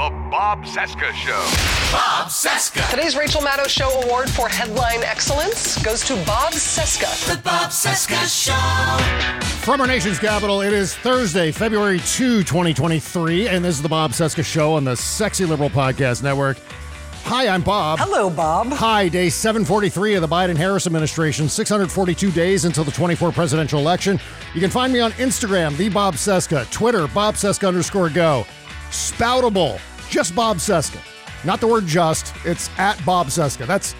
The Bob Cesca Show. Bob Cesca. Today's Rachel Maddow Show Award for Headline Excellence goes to Bob Cesca. The Bob Cesca Show. From our nation's capital, it is Thursday, February 2, 2023, and this is the Bob Cesca Show on the Sexy Liberal Podcast Network. Hi, I'm Bob. Hello, Bob. Hi, day 743 of the Biden Harris administration, 642 days until the 24 presidential election. You can find me on Instagram, the Bob Cesca, Twitter, Bob Cesca underscore go. Spoutible, just Bob Cesca. Not the word just, it's at Bob Cesca. That's,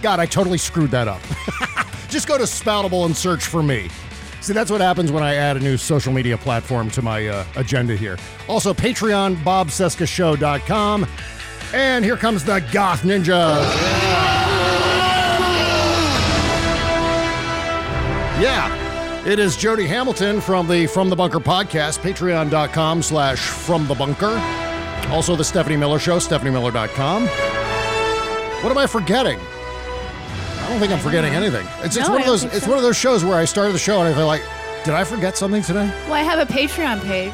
God, I totally screwed that up. just go to Spoutible and search for me. See, that's what happens when I add a new social media platform to my uh, agenda here. Also, Patreon, bobcescashow.com. And here comes the Goth Ninja. Yeah, it is Jody Hamilton from the From the Bunker podcast, patreon.com slash from the bunker. Also, the Stephanie Miller Show, stephaniemiller.com. What am I forgetting? I don't think I'm forgetting anything. It's, it's No, one of those. It's so. one of those shows where I started the show and I feel like, did I forget something today? Well, I have a Patreon page.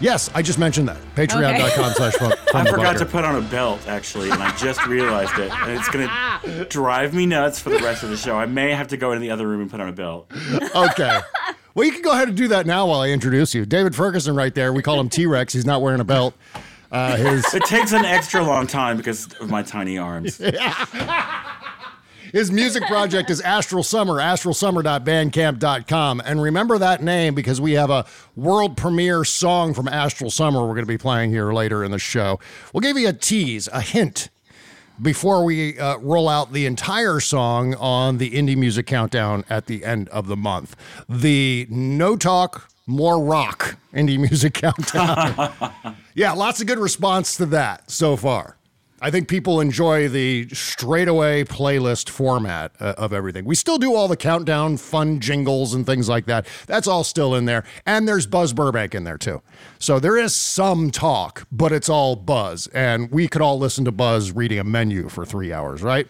Yes, I just mentioned that. Patreon.com slash from, from I the forgot bunker. to put on a belt actually, and I just realized it, and it's gonna drive me nuts for the rest of the show. I may have to go into the other room and put on a belt. okay. Well, you can go ahead and do that now while I introduce you. David Ferguson, right there. We call him T Rex. He's not wearing a belt. Uh, his It takes an extra long time because of my tiny arms. his music project is Astral Summer, astralsummer.bandcamp.com. And remember that name because we have a world premiere song from Astral Summer we're going to be playing here later in the show. We'll give you a tease, a hint before we uh, roll out the entire song on the indie music countdown at the end of the month. The no talk, more rock indie music countdown. yeah, lots of good response to that so far. I think people enjoy the straightaway playlist format uh, of everything. We still do all the countdown fun jingles and things like that. That's all still in there. And there's Buzz Burbank in there too. So there is some talk, but it's all Buzz. And we could all listen to Buzz reading a menu for three hours, right?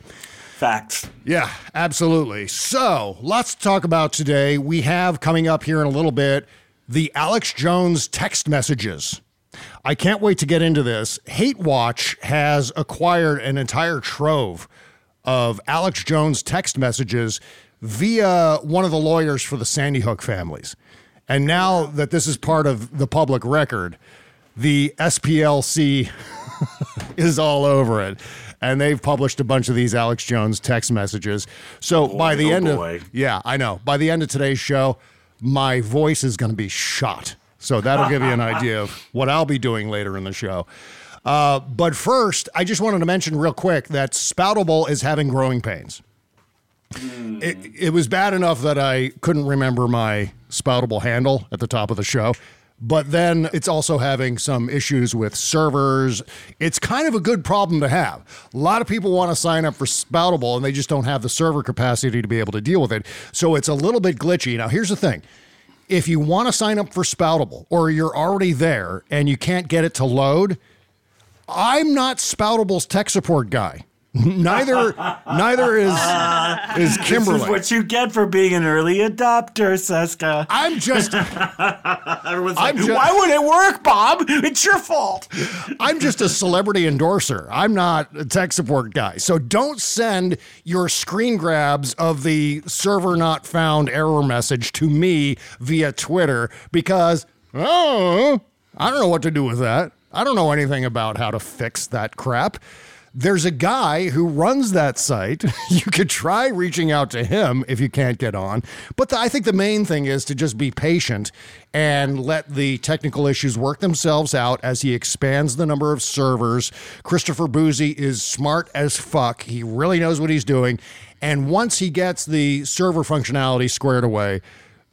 Facts. Yeah, absolutely. So, lots to talk about today. We have coming up here in a little bit the Alex Jones text messages. I can't wait to get into this. Hate Watch has acquired an entire trove of Alex Jones text messages via one of the lawyers for the Sandy Hook families. And now that this is part of the public record, the SPLC is all over it. And they've published a bunch of these Alex Jones text messages. So oh, by the oh end boy. of yeah, I know. By the end of today's show, my voice is going to be shot. So that'll give you an idea of what I'll be doing later in the show. Uh, but first, I just wanted to mention real quick that Spoutible is having growing pains. It, it was bad enough that I couldn't remember my Spoutible handle at the top of the show. But then it's also having some issues with servers. It's kind of a good problem to have. A lot of people want to sign up for Spoutible and they just don't have the server capacity to be able to deal with it. So it's a little bit glitchy. Now, here's the thing if you want to sign up for Spoutible or you're already there and you can't get it to load, I'm not Spoutible's tech support guy. Neither neither is is Kimberly. This is what you get for being an early adopter, Cesca. I'm just Everyone's I'm like, ju- why would it work, Bob? It's your fault. I'm just a celebrity endorser. I'm not a tech support guy. So don't send your screen grabs of the server not found error message to me via Twitter because oh, I don't know what to do with that. I don't know anything about how to fix that crap. There's a guy who runs that site. You could try reaching out to him if you can't get on. But the, I think the main thing is to just be patient and let the technical issues work themselves out as he expands the number of servers. Christopher Bouzy is smart as fuck. He really knows what he's doing. And once he gets the server functionality squared away,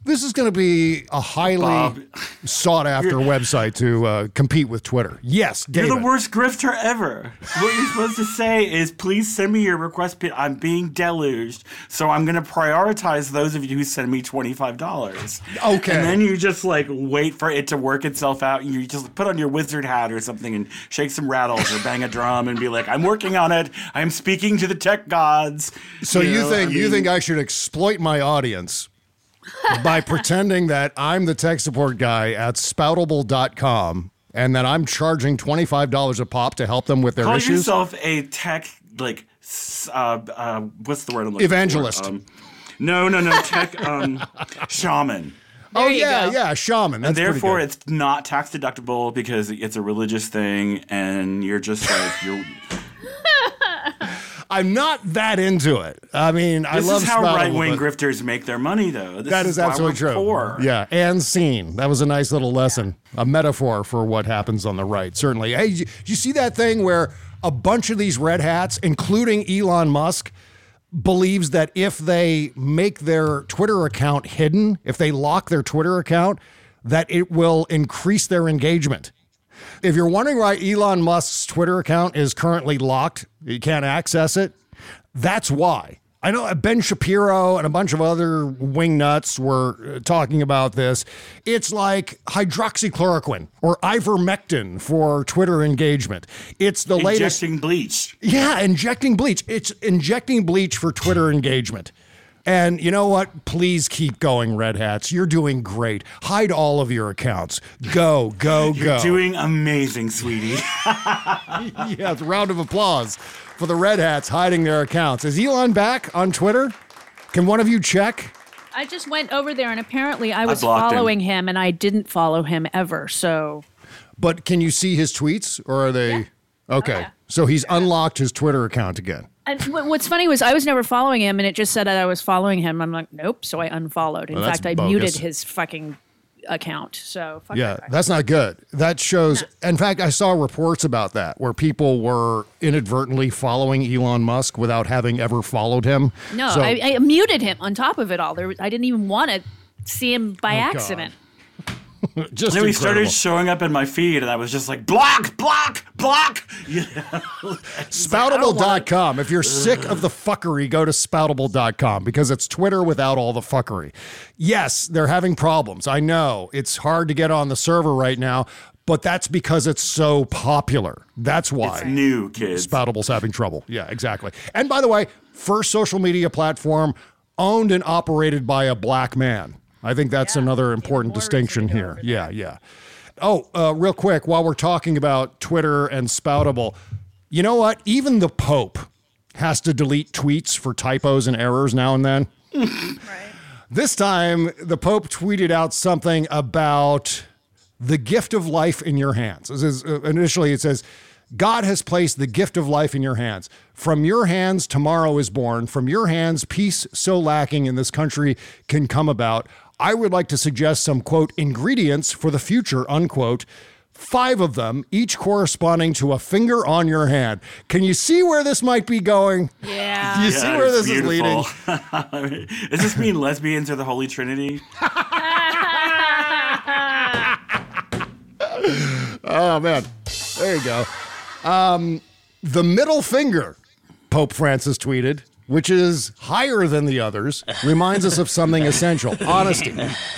this is going to be a highly Bob. sought after website to uh, compete with Twitter. Yes, David. You're the worst grifter ever. What you're supposed to say is, please send me your request. I'm being deluged, so I'm going to prioritize those of you who send me twenty five dollars. Okay. And then you just like wait for it to work itself out. And You just put on your wizard hat or something and shake some rattles or bang a drum and be like, "I'm working on it. I'm speaking to the tech gods." So you, know, think I you think I should exploit my audience by pretending that I'm the tech support guy at spoutible.com and that I'm charging $25 a pop to help them with their call issues? yourself a tech like uh, uh, what's the word I'm looking Evangelist. For? Um, no, no, no, tech um, shaman. Oh yeah, go. yeah, shaman. That's And therefore, good. it's not tax deductible because it's a religious thing, and you're just like you're. I'm not that into it. I mean, I This love is how right wing grifters make their money, though. This That is why absolutely we're true. Poor. Yeah, and seen. That was a nice little lesson, a metaphor for what happens on the right. Certainly. Hey, you, you see that thing where a bunch of these red hats, including Elon Musk, believes that if they make their Twitter account hidden, if they lock their Twitter account, that it will increase their engagement. If you're wondering why Elon Musk's Twitter account is currently locked, you can't access it, that's why. I know Ben Shapiro and a bunch of other wingnuts were uh, talking about this. It's like hydroxychloroquine or ivermectin for Twitter engagement. It's the latest. Injecting bleach. Yeah, injecting bleach. It's injecting bleach for Twitter engagement. And you know what? Please keep going, Red Hats. You're doing great. Hide all of your accounts. Go, go, go. You're doing amazing, sweetie. yes, round of applause for the Red Hats hiding their accounts. Is Elon back on Twitter? Can one of you check? I just went over there and apparently I was blocked following him. and I didn't follow him ever. So But can you see his tweets or are they oh, Okay. yeah. So he's unlocked his Twitter account again. and what's funny was I was never following him and it just said that I was following him. I'm like, nope. So I unfollowed. In Well, that's fact, I bogus. muted his fucking account. So fuck Yeah, that that's not good. That shows in fact I saw reports about that where people were inadvertently following Elon Musk without having ever followed him. no, So- I, I muted him on top of it all. There, I didn't even want to see him by Oh, accident. just then he incredible. started showing up in my feed, and I was just like, block, block, block. Yeah. Spoutible.com. If you're sick of the fuckery, go to spoutible.com because it's Twitter without all the fuckery. Yes, they're having problems. I know it's hard to get on the server right now, but that's because it's so popular. That's why. It's new, kids. Spoutible's having trouble. Yeah, exactly. And by the way, first social media platform owned and operated by a black man. I think that's another important distinction reason to go here. Yeah, yeah. Oh, uh, real quick, while we're talking about Twitter and Spoutible, you know what? Even the Pope has to delete tweets for typos and errors now and then. right. This time, the Pope tweeted out something about the gift of life in your hands. This is, uh, initially, it says, God has placed the gift of life in your hands. From your hands, tomorrow is born. From your hands, peace so lacking in this country can come about. I would like to suggest some, quote, ingredients for the future, unquote. Five of them, each corresponding to a finger on your hand. Can you see where this might be going? Yeah. Do you see where it's this is leading? beautiful. Does this mean lesbians are the Holy Trinity? Oh man, there you go. Um, the middle finger, Pope Francis tweeted, which is higher than the others, reminds us of something essential: honesty.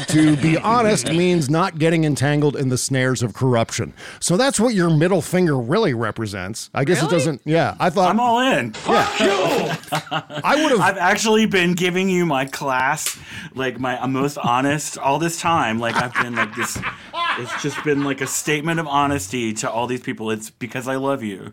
To be honest means not getting entangled in the snares of corruption. So that's what your middle finger really represents. I guess it doesn't. Yeah, I thought I'm all in. I would have. I've actually been giving you my class, like my uh, most honest all this time. Like I've been like this It's just been like a statement of honesty to all these people. It's because I love you,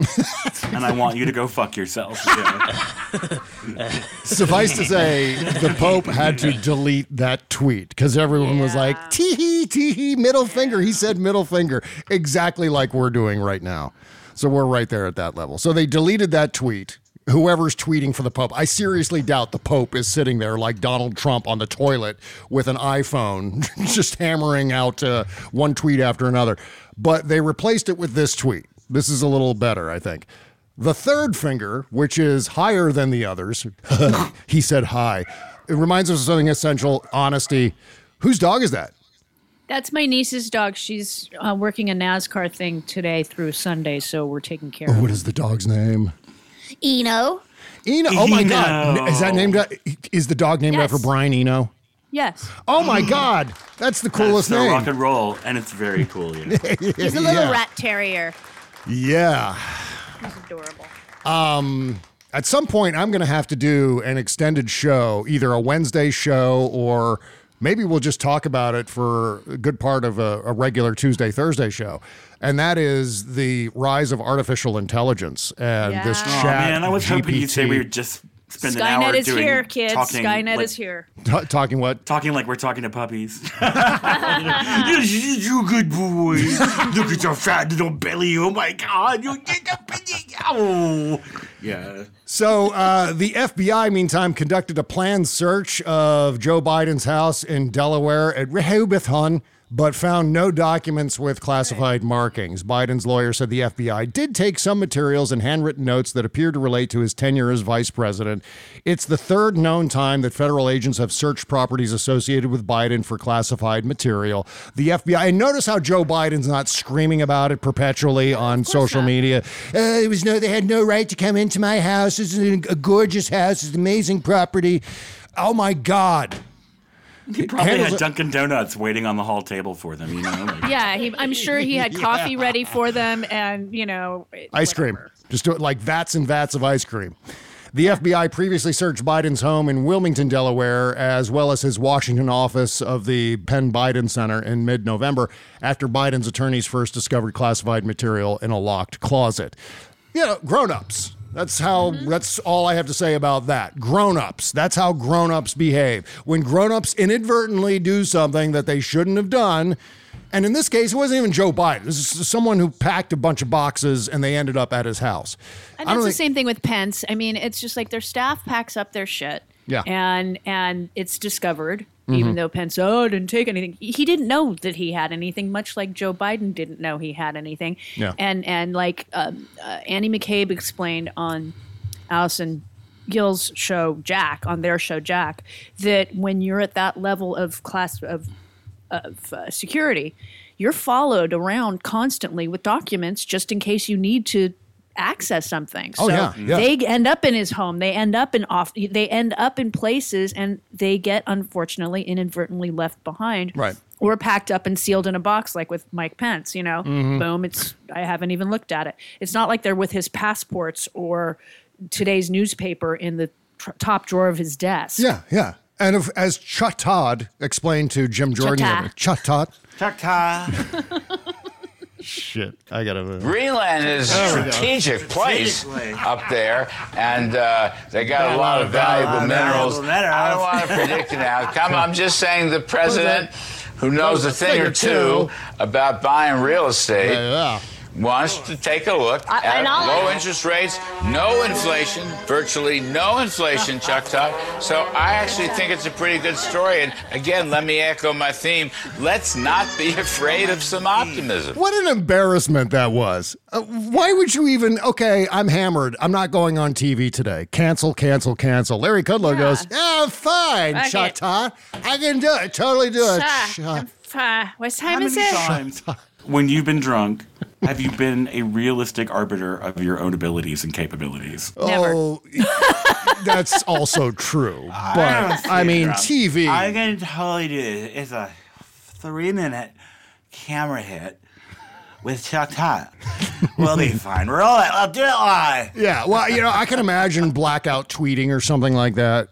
and I want you to go fuck yourself. Yeah. Suffice to say, the Pope had to delete that tweet because everyone was like, tee hee, tee hee, middle finger. He said middle finger, exactly like we're doing right now. So we're right there at that level. So they deleted that tweet. Whoever's tweeting for the Pope, I seriously doubt the Pope is sitting there like Donald Trump on the toilet with an iPhone, just hammering out uh, one tweet after another. But they replaced it with this tweet. This is a little better, I think. The third finger, which is higher than the others, he said hi. It reminds us of something essential honesty. Whose dog is that? That's my niece's dog. She's uh, working a NASCAR thing today through Sunday, so we're taking care of What her. is the dog's name? Eno? Eno. Oh my God. Is that named? Is the dog named Yes. after Brian Eno? Yes. Oh my God. That's the coolest That's the name. rock and roll, and it's very cool. Yeah. He's a little Yeah. rat terrier. Yeah. He's adorable. Um, at some point, I'm going to have to do an extended show, either a Wednesday show or maybe we'll just talk about it for a good part of a, a regular Tuesday, Thursday show. And that is the rise of artificial intelligence and this Yeah. Oh chat. man, I was hoping you'd say GPT. we would just spend an hour Skynet is doing here, kids. talking, Skynet like, is here. Ta- talking what? Talking like we're talking to puppies. Yes, you good boy. Look at your fat little belly. Oh my god. You oh. Yeah. So uh, the FBI, meantime, conducted a planned search of Joe Biden's house in Delaware at Rehoboth, Hun, but found no documents with classified markings. Biden's lawyer said the FBI did take some materials and handwritten notes that appear to relate to his tenure as vice president. It's the third known time that federal agents have searched properties associated with Biden for classified material. The FBI, and notice how Joe Biden's not screaming about it perpetually on social media. Uh, it was no, they had no right to come into my house. This is a gorgeous house. It's an amazing property. Oh my God. He probably had Dunkin' Donuts waiting on the hall table for them, you know? Like, Yeah, he, I'm sure he had coffee ready for them, and you know, Ice cream. Just do it like vats and vats of ice cream. The FBI previously searched Biden's home in Wilmington, Delaware, as well as his Washington office of the Penn Biden Center in mid November after Biden's attorneys first discovered classified material in a locked closet. You know, grown ups. That's how, mm-hmm. that's all I have to say about that. Grown ups. That's how grown ups behave. When grown ups inadvertently do something that they shouldn't have done, and in this case, it wasn't even Joe Biden. This is someone who packed a bunch of boxes and they ended up at his house. And I that's the think- same thing with Pence. I mean, it's just like their staff packs up their shit. Yeah. And and it's discovered, Mm-hmm. even though Pence, oh, didn't take anything. He didn't know that he had anything, much like Joe Biden didn't know he had anything. Yeah. And and like um, uh, Andy McCabe explained on Allison Gill's show Jack on their show Jack that when you're at that level of class of of uh, security, you're followed around constantly with documents just in case you need to access something. Oh, so yeah, yeah. they end up in his home. They end up in off. They end up in places, and they get unfortunately inadvertently left behind. Right. Or packed up and sealed in a box, like with Mike Pence. You know, Mm-hmm. boom. It's I haven't even looked at it. It's not like they're with his passports or today's newspaper in the tr- top drawer of his desk. Yeah, yeah. And if, as Chuck Todd explained to Jim Jordan, Todd. Chuck Todd. Ta-ta. Shit, I gotta. Move. Greenland is a strategic place up there, and uh, they got a lot of valuable minerals. I don't want to predict an outcome. I'm just saying the president, who knows a thing or two about buying real estate, Yeah. Wants to take a look I- at and I'll- low interest rates, no inflation, virtually no inflation, Chuck Todd. So I actually think it's a pretty good story. And again, let me echo my theme: let's not be afraid of some optimism. What an embarrassment that was. Uh, why would you even? Okay, I'm hammered. I'm not going on TV today. Cancel, cancel, cancel. Larry Kudlow goes, Yeah, fine, Fuck Chuck. Todd. I can do it. Totally do it. Sure. Chuck. Uh, what time is many it? times when you've been drunk have you been a realistic arbiter of your own abilities and capabilities? Never. Oh, that's also true. But I mean, TV. I can totally do it. It's a three-minute camera hit with Chuck Todd. We'll be fine. We're it. I'll do it live. Yeah, well, you know, I can imagine blackout tweeting or something like that,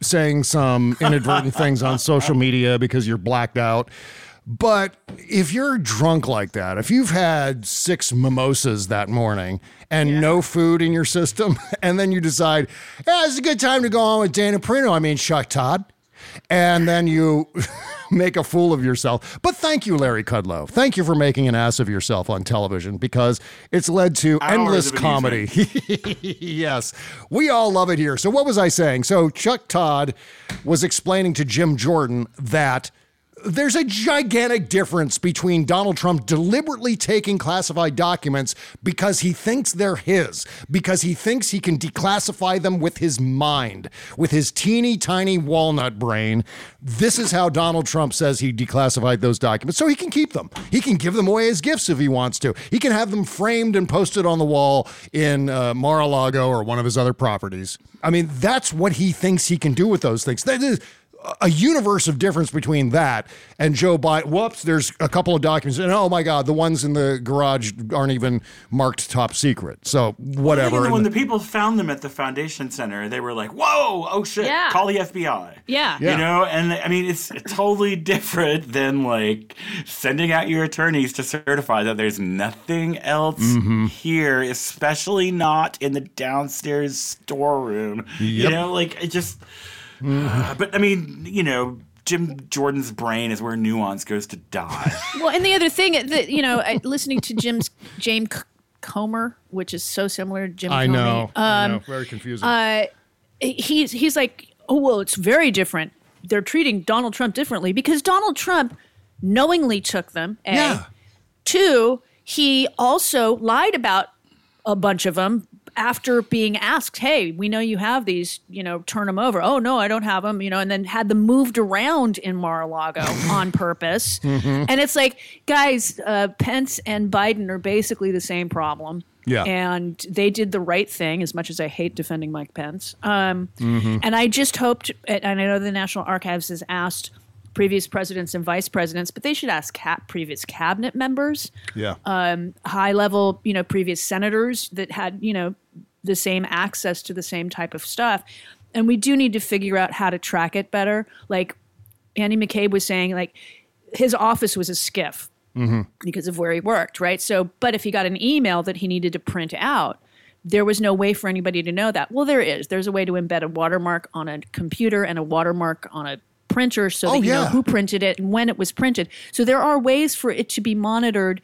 saying some inadvertent things on social media because you're blacked out. But if you're drunk like that, if you've had six mimosas that morning and no food in your system, and then you decide, yeah, it's a good time to go on with Dana Perino, I mean, Chuck Todd, and then you make a fool of yourself. But thank you, Larry Kudlow. Thank you for making an ass of yourself on television because it's led to Hours endless comedy. yes, we all love it here. So, what was I saying? So, Chuck Todd was explaining to Jim Jordan that there's a gigantic difference between Donald Trump deliberately taking classified documents because he thinks they're his, because he thinks he can declassify them with his mind, with his teeny tiny walnut brain. This is how Donald Trump says he declassified those documents so he can keep them. He can give them away as gifts if he wants to. He can have them framed and posted on the wall in uh, Mar-a-Lago or one of his other properties. I mean, that's what he thinks he can do with those things. That is a universe of difference between that and Joe Biden. Whoops, there's a couple of documents, and oh my God, the ones in the garage aren't even marked top secret. So whatever. Even when the- the people found them at the foundation center, they were like, "Whoa, oh shit, Yeah. call the FBI." Yeah. Yeah. You know, and I mean, it's totally different than like sending out your attorneys to certify that there's nothing else Mm-hmm. here, especially not in the downstairs storeroom. You know, like it just. Uh, but I mean, you know, Jim Jordan's brain is where nuance goes to die. Well, and the other thing that you know, I, listening to Jim's James C- Comer, which is so similar to Jim. I Comey, know, I um, know, very confusing. uh, he's he's like, oh well, it's very different. They're treating Donald Trump differently because Donald Trump knowingly took them. A. Yeah. Two, he also lied about a bunch of them after being asked, "Hey, we know you have these. You know, turn them over." Oh no, I don't have them. You know, and then had them moved around in Mar-a-Lago on purpose. Mm-hmm. And it's like, guys, uh, Pence and Biden are basically the same problem. Yeah. And they did the right thing, as much as I hate defending Mike Pence. Um, Mm-hmm. And I just hoped, and I know the National Archives has asked previous presidents and vice presidents, but they should ask ca- previous cabinet members, yeah. high level, you know, previous senators that had, you know, the same access to the same type of stuff. And we do need to figure out how to track it better. Like Andy McCabe was saying, like his office was a SCIF mm-hmm. because of where he worked, right? So, but if he got an email that he needed to print out, there was no way for anybody to know that. Well, there is. There's a way to embed a watermark on a computer and a watermark on a printer so oh, that Oh, you know who printed it and when it was printed. So there are ways for it to be monitored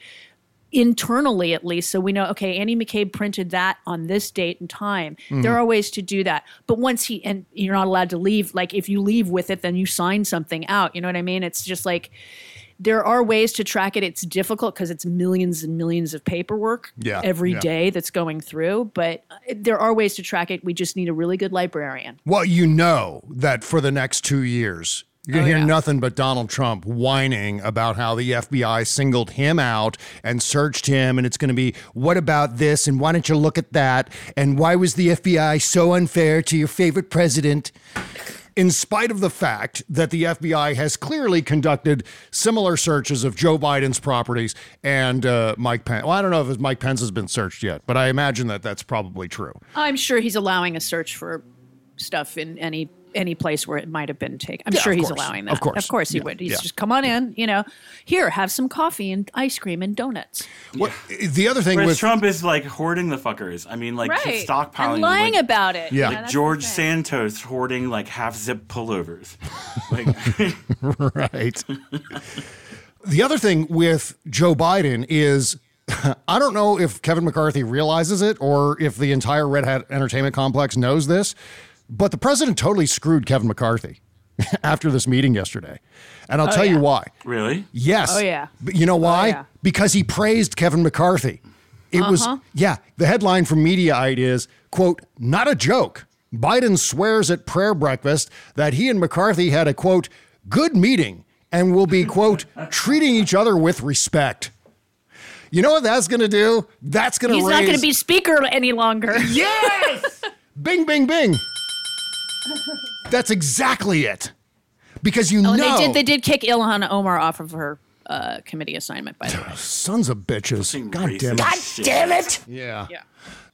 internally at least so we know okay andy mccabe printed that on this date and time. Mm-hmm. there are ways to do that. But once he and you're not allowed to leave like if you leave with it then you sign something out. You know what i mean? It's just like there are ways to track it. It's difficult because it's millions and millions of paperwork Yeah, every yeah. day that's going through but uh, there are ways to track it. We just need a really good librarian. Well, you know that for the next two years, you're going to Oh, hear yeah. nothing but Donald Trump whining about how the FBI singled him out and searched him. And it's going to be, what about this? And why don't you look at that? And why was the FBI so unfair to your favorite president? In spite of the fact that the FBI has clearly conducted similar searches of Joe Biden's properties and uh, Mike Pence. Well, I don't know if Mike Pence has been searched yet, but I imagine that that's probably true. i'm sure he's allowing a search for stuff in any any place where it might have been taken i'm Yeah, sure he's course. allowing that Of course. of course he Yeah, would he's yeah. just come on in you know here have some coffee and ice cream and donuts What, the other thing Whereas with Trump is like hoarding the fuckers. I mean, like right stockpiling and lying like, about it Yeah. Like that's George the. Santos hoarding like half zip pullovers. Like, right. the other thing with Joe Biden is I don't know if Kevin McCarthy realizes it or if the entire Red Hat Entertainment Complex knows this, but the president totally screwed Kevin McCarthy after this meeting yesterday. And I'll oh, tell yeah. you why. really? Yes. Oh, yeah. But you know oh, why? yeah. Because he praised Kevin McCarthy. It was uh-huh. yeah, the headline from Mediaite is, quote, not a joke. Biden swears at prayer breakfast that he and McCarthy had a quote, good meeting and will be, quote, treating each other with respect. You know what that's gonna do? That's gonna he's raise not going to be speaker any longer Yes! bing, bing, bing. That's exactly it. Because you Oh, know they did. They did kick Ilhan Omar off of her uh, committee assignment, by the way. Sons of bitches. God damn it. God damn it! Yeah. Yeah.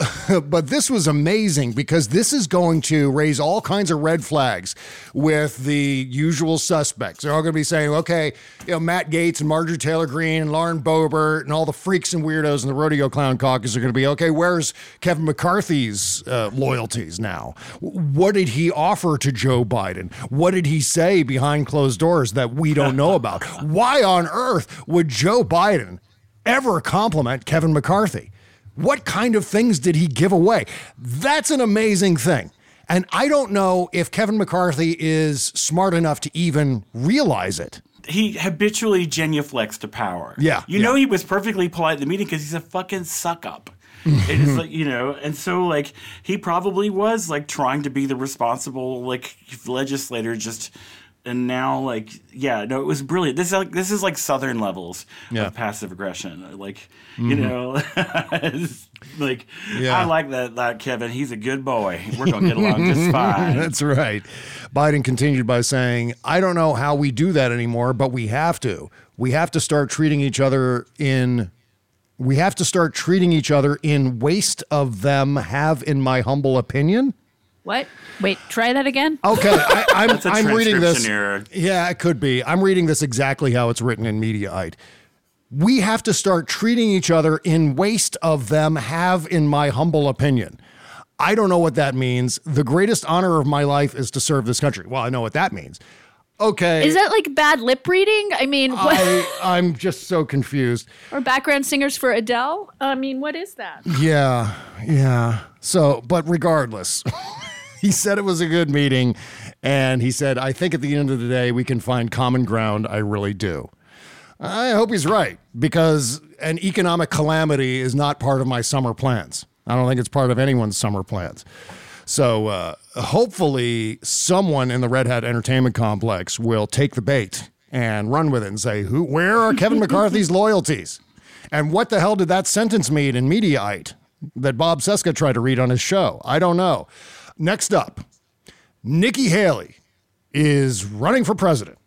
but this was amazing because this is going to raise all kinds of red flags with the usual suspects. They're all going to be saying, okay, you know, Matt Gaetz and Marjorie Taylor Greene and Lauren Boebert and all the freaks and weirdos in the Rodeo Clown Caucus are going to be, okay, where's Kevin McCarthy's uh, loyalties now? What did he offer to Joe Biden? What did he say behind closed doors that we don't know about? Why on earth would Joe Biden ever compliment Kevin McCarthy? What kind of things did he give away? That's an amazing thing. And I don't know if Kevin McCarthy is smart enough to even realize it. He habitually genuflects to power. Yeah, You know he was perfectly polite at the meeting because he's a fucking suck up. it is like you know, and so like he probably was like trying to be the responsible like legislator, just and now like yeah, no, it was brilliant. This is like this is like southern levels Yeah. of passive aggression. Like you Mhm. know, like Yeah. I like that that Kevin. He's a good boy. We're gonna get along just fine. That's right. Biden continued by saying, I don't know how we do that anymore, but we have to. We have to start treating each other in. We have to start treating each other in waste of them have, in my humble opinion. What? Wait, try that again. Okay, I, I'm, That's a I'm reading this. transcription error. Yeah, it could be. I'm reading this exactly how it's written in Mediaite. We have to start treating each other in waste of them have, in my humble opinion. I don't know what that means. The greatest honor of my life is to serve this country. Well, I know what that means. Okay. Is that like bad lip reading? I mean, what? I, I'm just so confused. or background singers for Adele? I mean, what is that? Yeah, yeah. So, but regardless, he said it was a good meeting. And he said, I think at the end of the day, we can find common ground. I really do. I hope he's right because an economic calamity is not part of my summer plans. I don't think it's part of anyone's summer plans. So uh, hopefully, someone in the Red Hat Entertainment Complex will take the bait and run with it and say, "Who? Where are Kevin McCarthy's loyalties? And what the hell did that sentence mean in Mediaite that Bob Cesca tried to read on his show? I don't know." Next up, Nikki Haley is running for president.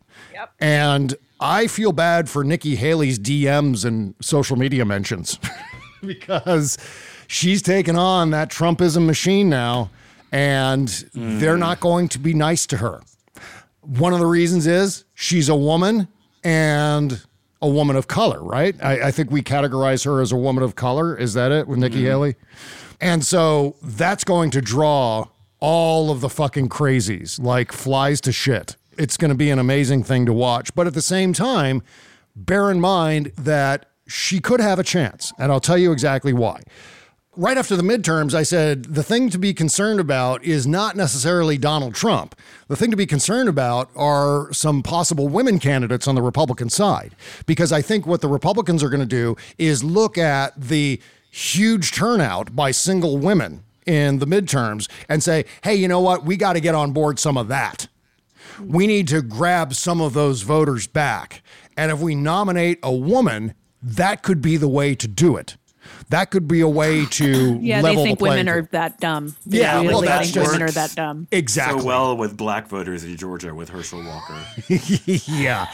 And I feel bad for Nikki Haley's DMs and social media mentions because she's taken on that Trumpism machine now, and they're not going to be nice to her. One of the reasons is she's a woman and a woman of color, right? I, I think we categorize her as a woman of color. Is that it with Nikki mm-hmm. Haley? And so that's going to draw all of the fucking crazies like flies to shit. It's going to be an amazing thing to watch. But at the same time, bear in mind that she could have a chance. And I'll tell you exactly why. Right after the midterms, I said the thing to be concerned about is not necessarily Donald Trump. The thing to be concerned about are some possible women candidates on the Republican side. Because I think what the Republicans are going to do is look at the huge turnout by single women in the midterms and say, hey, you know what? We got to get on board some of that. We need to grab some of those voters back. And if we nominate a woman, that could be the way to do it. That could be a way to Yeah, they level think the playing women are field. that dumb. They Yeah, really well, that's think women are that dumb. Exactly. So well with black voters in Georgia with Herschel Walker. yeah.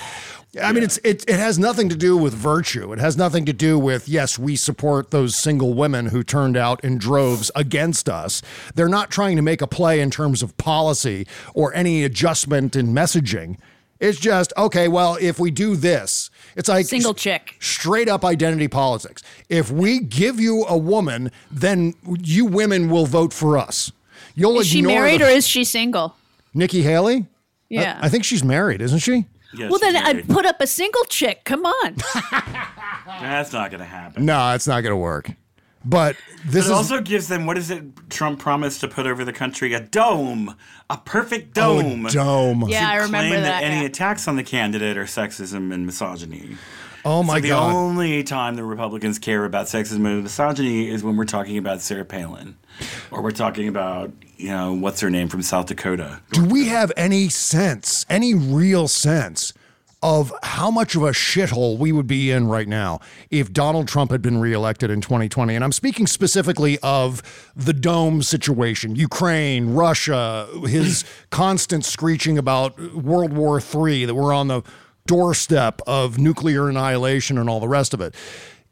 I mean, it's it, it has nothing to do with virtue. It has nothing to do with, yes, we support those single women who turned out in droves against us. They're not trying to make a play in terms of policy or any adjustment in messaging. It's just, okay, well, if we do this, it's like Single chick. straight up identity politics. If we give you a woman, then you women will vote for us. You'll Is she married the- or is she single? Nikki Haley? Yeah. I, I think she's married, isn't she? Well, then uh, I'd put up a single chick. Come on. That's not going to happen. No, it's not going to work. But this But it is also gives them what is it Trump promised to put over the country? A dome, a perfect Oh, a dome. dome. Yeah, to I remember claim that, any yeah. attacks on the candidate are sexism and misogyny. Oh my so the God. only time the Republicans care about sexism and misogyny is when we're talking about Sarah Palin, or we're talking about you know what's her name from South Dakota. Do we have any sense, any real sense of how much of a shithole we would be in right now if Donald Trump had been reelected in 2020? And I'm speaking specifically of the dome situation, Ukraine, Russia, his constant screeching about World War III, that we're on the doorstep of nuclear annihilation and all the rest of it.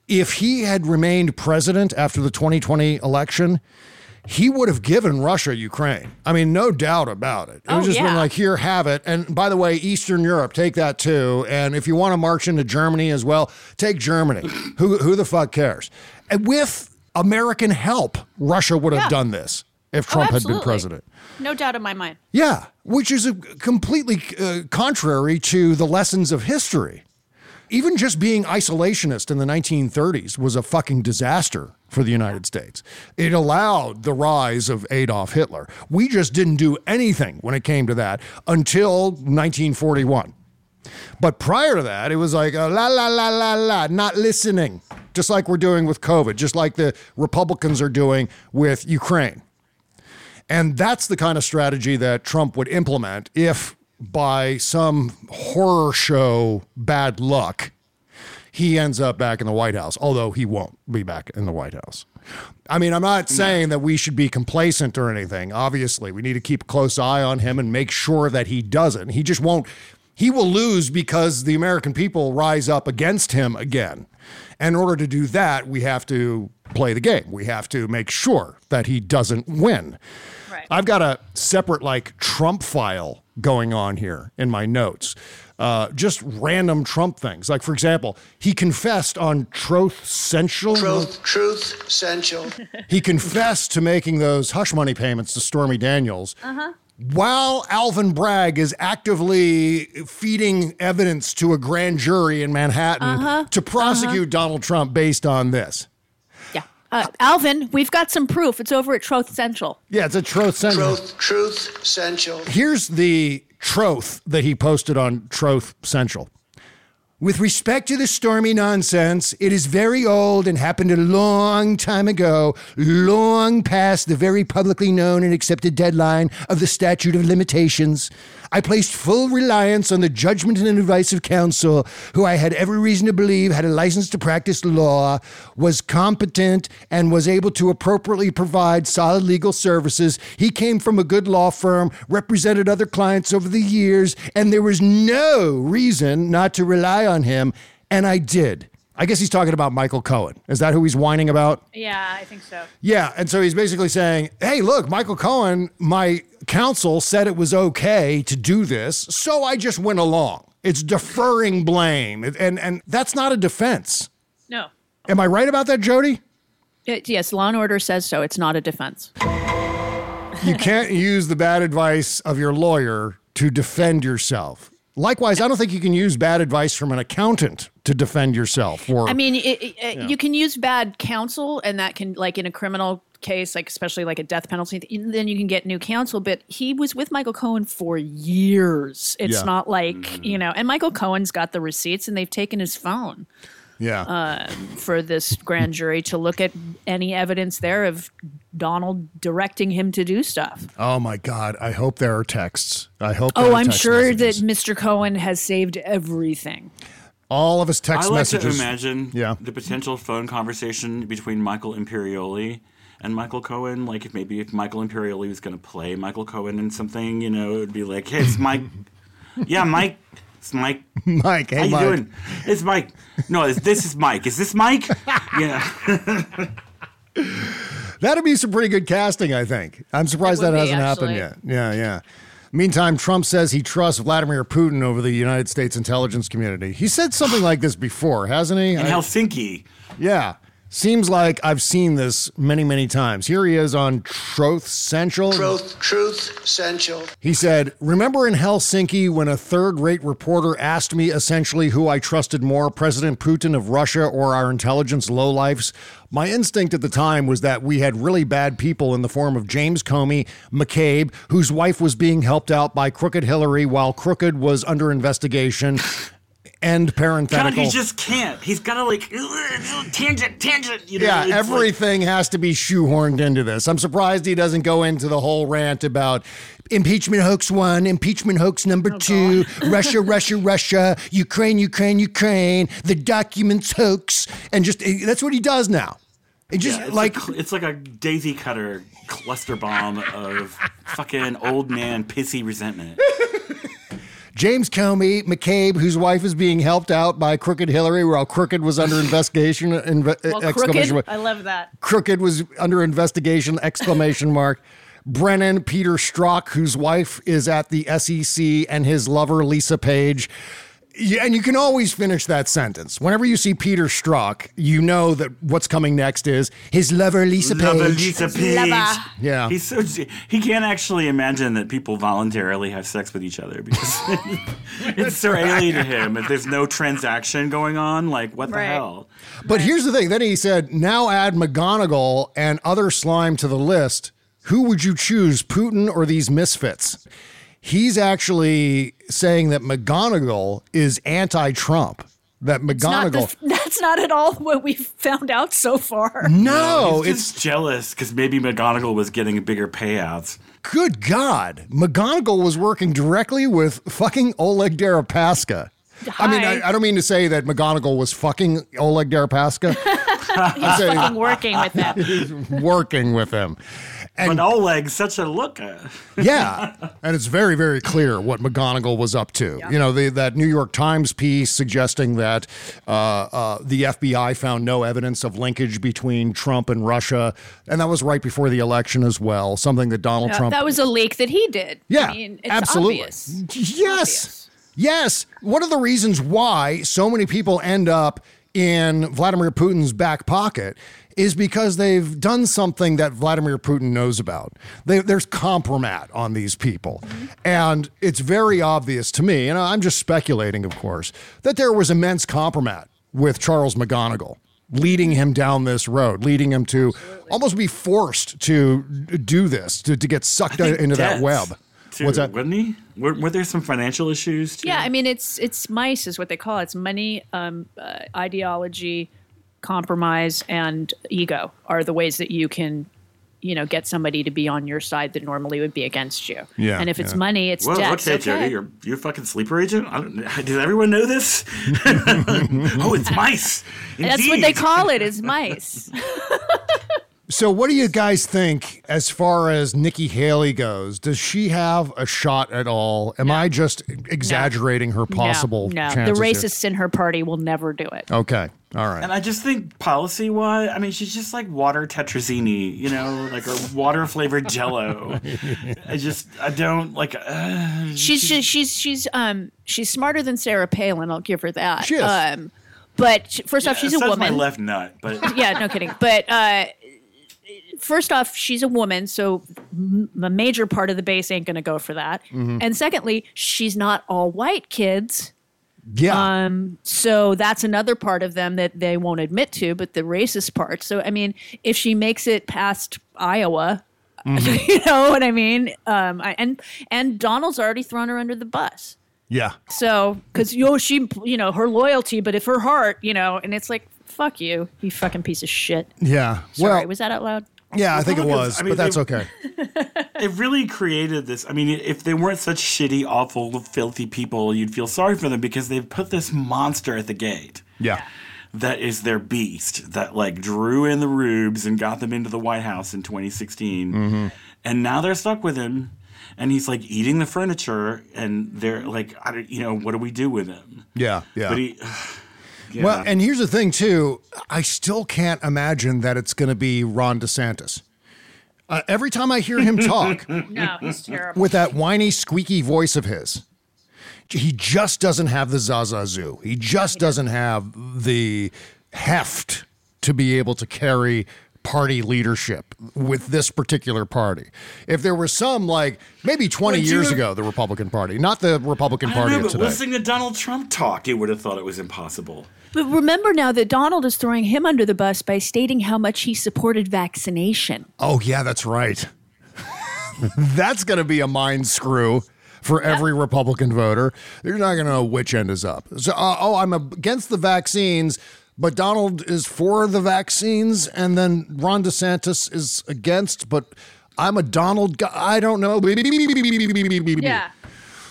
If he had remained president after the 2020 election, he would have given Russia Ukraine. I mean, no doubt about it. It Oh, was just been like, here, have it. And by the way, Eastern Europe, take that too. And if you want to march into Germany as well, take Germany. who who the fuck cares? And with American help, Russia would have Yeah. done this if Oh, Trump had been president. No doubt in my mind. Yeah, which is a, completely uh, contrary to the lessons of history. Even just being isolationist in the 1930s was a fucking disaster for the United States. It allowed the rise of Adolf Hitler. We just didn't do anything when it came to that until 1941. But prior to that, it was like uh, la la la la la, not listening, just like we're doing with COVID, just like the Republicans are doing with Ukraine. And that's the kind of strategy that Trump would implement if, by some horror show bad luck, he ends up back in the White House, although he won't be back in the White House. I mean, I'm not saying that we should be complacent or anything. Obviously, we need to keep a close eye on him and make sure that he doesn't. He just won't, he will lose because the American people rise up against him again. And in order to do that, we have to play the game. We have to make sure that he doesn't win. Right. I've got a separate like Trump file going on here in my notes. Uh, just random Trump things. Like, for example, he confessed on Truth Central. Truth, truth, essential. He confessed to making those hush money payments to Stormy Daniels. Uh-huh. While Alvin Bragg is actively feeding evidence to a grand jury in Manhattan Uh-huh. to prosecute Donald Trump based on this. Yeah. Uh, Alvin, we've got some proof. It's over at Troth Central. Yeah, it's a Troth Central. Truth, truth, essential. Here's the troth that he posted on Troth Central. With respect to the stormy nonsense, it is very old and happened a long time ago, long past the very publicly known and accepted deadline of the statute of limitations. I placed full reliance on the judgment and advice of counsel, who I had every reason to believe had a license to practice law, was competent, and was able to appropriately provide solid legal services. He came from a good law firm, represented other clients over the years, and there was no reason not to rely on him, and I did. I guess he's talking about Michael Cohen. Is that who he's whining about? Yeah, I think so. Yeah, and so he's basically saying, "Hey, look, Michael Cohen, my counsel said it was okay to do this, so I just went along." It's deferring blame, and and that's not a defense. No. Am I right about that, Jody? It, yes, Law and Order says so. It's not a defense. You can't use the bad advice of your lawyer to defend yourself. Likewise, I don't think you can use bad advice from an accountant to defend yourself. Or I mean, it, it, uh, it- you can use bad counsel, and that can, like in a criminal case, like especially like a death penalty, then you can get new counsel. But he was with Michael Cohen for years. It's Yeah. not like mm-hmm. you know, and Michael Cohen's got the receipts, and they've taken his phone yeah, uh, for this grand jury to look at any evidence there of Donald directing him to do stuff. oh my God, I hope there are texts. I hope. there are things. Oh, I'm text sure messages. that Mr. Cohen has saved everything. all of his text I like messages. to imagine Yeah. the potential phone conversation between Michael Imperioli and Michael Cohen. Like if maybe if Michael Imperioli was going to play Michael Cohen in something, you know, it would be like, "Hey, it's Mike. yeah, Mike. It's Mike. Mike, hey How you Mike. doing? It's Mike. No, it's, this is Mike. Is this Mike? yeah. That'd be some pretty good casting, I think. I'm surprised that would hasn't be, happened yet. Yeah, yeah. Meantime, Trump says he trusts Vladimir Putin over the United States intelligence community. He said something like this before, hasn't he? In I- Helsinki. yeah. Seems like I've seen this many, many times. Here he is on Truth Central. Truth, truth, essential. He said, Remember in Helsinki when a third rate reporter asked me essentially who I trusted more, President Putin of Russia or our intelligence lowlifes? My instinct at the time was that we had really bad people in the form of James Comey, McCabe, whose wife was being helped out by Crooked Hillary while Crooked was under investigation. End God, parenthetical. he just can't. He's got to like tangent, tangent. You know, Yeah, it's like- everything has to be shoehorned into this. I'm surprised he doesn't go into the whole rant about impeachment hoax one, impeachment hoax number Oh, two, Russia, Russia, Russia, Ukraine, Ukraine, Ukraine, the documents hoax, and just eh, that's what he does now. It just It's like like it's like a daisy cutter cluster bomb of fucking old man pissy resentment. James Comey, McCabe, whose wife is being helped out by Crooked Hillary, while Crooked was under investigation. Uh, inve- uh, Well, exclamation crooked. mark. I love that. Crooked was under investigation, exclamation mark. Brennan Peter Strzok, whose wife is at the SEC, and his lover Lisa Page. Yeah, and you can always finish that sentence. Whenever you see Peter Strzok, you know that what's coming next is his lover Lisa Page. Lover Lisa Page. Lover. Yeah. He's so he can't actually imagine that people voluntarily have sex with each other because it's so alien to him. If there's no transaction going on. Like what the Right. hell? But here's the thing. Then he said, now add McGonigal and other slime to the list. Who would you choose, Putin or these misfits? He's actually saying that McGonigal is anti-Trump. That It's not McGonigal. the, that's not at all what we've found out so far. no, He's it's just jealous because maybe McGonigal was getting bigger payouts. good God. McGonigal was working directly with fucking Oleg Deripaska. I mean, I, I don't mean to say that McGonigal was fucking Oleg Deripaska. I'm saying Fucking working with them. working with him. But Oleg's such a looker. Yeah, and it's very, very clear what McGonigal was up to. You know, the, that New York Times piece suggesting that uh, uh, the FBI found no evidence of linkage between Trump and Russia, and that was right before the election as well. Something that Donald Yeah, Trump. that was a leak that he did. yeah, I mean, it's absolutely. obvious. Yes, yes. One of the reasons why so many people end up in Vladimir Putin's back pocket is because they've done something that Vladimir Putin knows about. They, there's compromat on these people. And it's very obvious to me, and I'm just speculating, of course, that there was immense compromat with Charles McGonigal. Leading him down this road, leading him to almost be forced to do this, to, to get sucked think into that web. Too, What's that? Wouldn't he? Were, were there some financial issues? Too? Yeah, I mean, it's it's mice is what they call it. It's money, um, uh, ideology, compromise, and ego are the ways that you can, you know, get somebody to be on your side that normally would be against you. Yeah, and if it's yeah. money, it's Well, debts. okay, Jody, you're you're a fucking sleeper agent. I don't, does everyone know this? oh, it's mice. That's what they Indeed. call it. Is mice. So, what do you guys think as far as Nikki Haley goes? Does she have a shot at all? Am I just exaggerating her possible no, no. chances? the here? racists in her party will never do it. Okay, all right. And I just think policy wise, I mean, she's just like water tetrazzini, you know, like a water flavored Jello. I just, I don't like. Uh, She's she's she's she's um she's smarter than Sarah Palin. I'll give her that. She is. Um, but she- first off, she's a woman. my left nut, but yeah, no kidding. But uh, first off, she's a woman, so a major part of the base ain't going to go for that. Mm-hmm. And secondly, she's not all white kids. yeah, Um, so that's another part of them that they won't admit to, but the racist part. So, I mean, if she makes it past Iowa, Mm-hmm. you know what I mean? Um, I, and and Donald's already thrown her under the bus. yeah. So, because you know, she, you know, her loyalty, but if her heart, you know, and it's like, fuck you, you fucking piece of shit. Yeah. Sorry, well, was that out loud? Yeah, I think it was, I mean, but that's they- okay. it really created this. I mean, if they weren't such shitty, awful, filthy people, you'd feel sorry for them because they've put this monster at the gate. Yeah. that is their beast that like drew in the rubes and got them into the White House in 2016. Mm-hmm. And now they're stuck with him and he's like eating the furniture and they're like I don't you know what do we do with him? Yeah. Yeah. But he yeah. Well, and here's the thing too. I still can't imagine that it's going to be Ron DeSantis. Uh, every time I hear him talk No, he's terrible. with that whiny, squeaky voice of his, he just doesn't have the Zaza Zoo. He just doesn't have the heft to be able to carry party leadership with this particular party. If there was some like maybe 20 Would you years ago, the Republican Party, not the Republican I don't Party know, of today. listening to Donald Trump talk, you would have thought it was impossible. But remember now that Donald is throwing him under the bus by stating how much he supported vaccination. Oh, yeah, that's right. that's going to be a mind screw for every Republican voter. You're not going to know which end is up. So, uh, oh, I'm against the vaccines, but Donald is for the vaccines, and then Ron DeSantis is against, but I'm a Donald guy. I don't know. Yeah.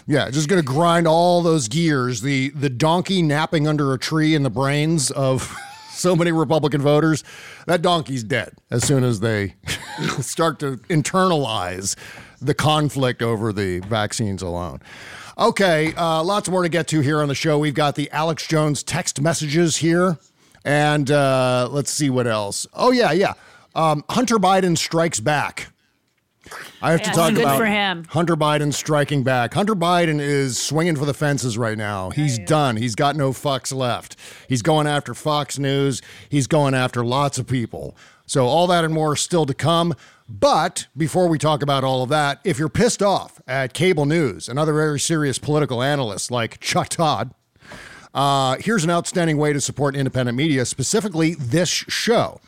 Yeah, just gonna grind all those gears. The the donkey napping under a tree in the brains of so many Republican voters. That donkey's dead as soon as they start to internalize the conflict over the vaccines alone. Okay, uh, lots more to get to here on the show. We've got the Alex Jones text messages here. And uh, let's see what else. Oh, yeah, yeah. Um, Hunter Biden strikes back. I have to talk good about for him. Hunter Biden striking back. Hunter Biden is swinging for the fences right now. He's done. He's got no fucks left. He's going after Fox News. He's going after lots of people. So all that and more is still to come. But before we talk about all of that, if you're pissed off at cable news and other very serious political analysts like Chuck Todd, uh, here's an outstanding way to support independent media, specifically this show,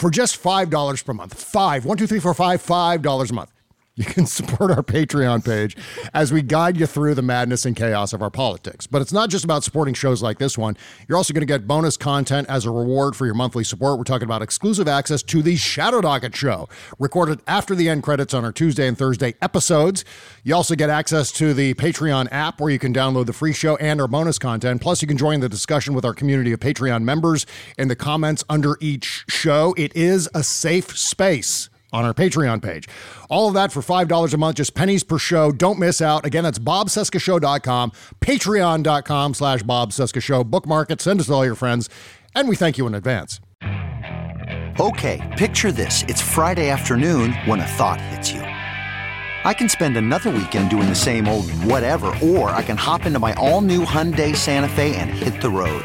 for just five dollars per month. Five, one, two, three, four, five, five dollars a month. You can support our Patreon page as we guide you through the madness and chaos of our politics. But it's not just about supporting shows like this one. You're also going to get bonus content as a reward for your monthly support. We're talking about exclusive access to the Shadow Docket show, recorded after the end credits on our Tuesday and Thursday episodes. You also get access to the Patreon app where you can download the free show and our bonus content. Plus, you can join the discussion with our community of Patreon members in the comments under each show. It is a safe space on our Patreon page. All of that for $5 a month, just pennies per show. Don't miss out. Again, that's bobcescashow.com, patreon.com slash bobcescashow. Bookmark it, send to all your friends, and we thank you in advance. Okay, picture this. It's Friday afternoon when a thought hits you. I can spend another weekend doing the same old whatever, or I can hop into my all new Hyundai Santa Fe and hit the road.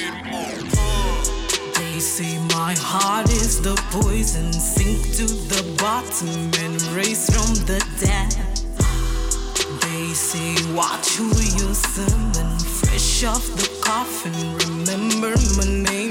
They say my heart is the poison, sink to the bottom and race from the dead. They say watch who you summon, fresh off the coffin. Remember my name.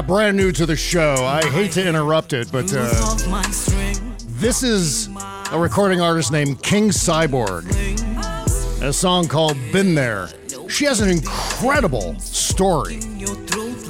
Yeah, brand new to the show. I hate to interrupt it, but uh, this is a recording artist named KingCyborg. A song called Been There. She has an incredible story.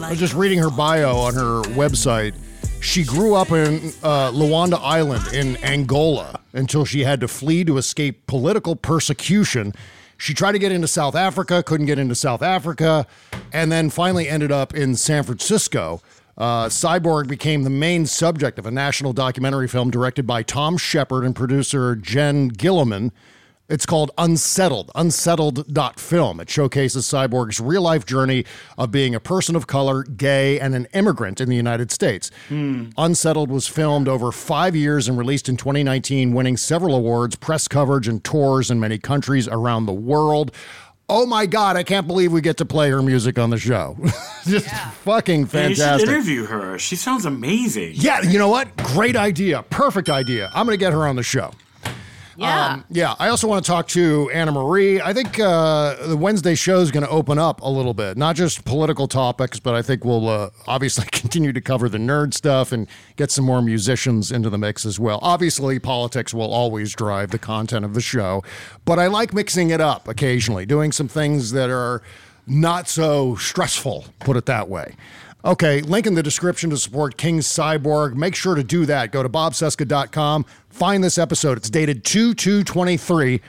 I was just reading her bio on her website. She grew up in uh, Luanda Island in Angola until she had to flee to escape political persecution. She tried to get into South Africa, couldn't get into South Africa, and then finally ended up in San Francisco. Uh, Cyborg became the main subject of a national documentary film directed by Tom Shepard and producer Jen Gilliman. It's called Unsettled, unsettled.film. It showcases Cyborg's real life journey of being a person of color, gay, and an immigrant in the United States. Hmm. Unsettled was filmed over five years and released in 2019, winning several awards, press coverage, and tours in many countries around the world. Oh my God, I can't believe we get to play her music on the show. Just fucking Yeah, you should fantastic. interview her. She sounds amazing. Yeah, you know what? Great idea. Perfect idea. I'm going to get her on the show. Yeah. Um, yeah. I also want to talk to Anna Marie. I think uh, the Wednesday show is going to open up a little bit, not just political topics, but I think we'll uh, obviously continue to cover the nerd stuff and get some more musicians into the mix as well. Obviously, politics will always drive the content of the show, but I like mixing it up occasionally, doing some things that are not so stressful, put it that way. Okay, link in the description to support KingCyborg. Make sure to do that. Go to bobcesca.com, find this episode. It's dated 2 2 23.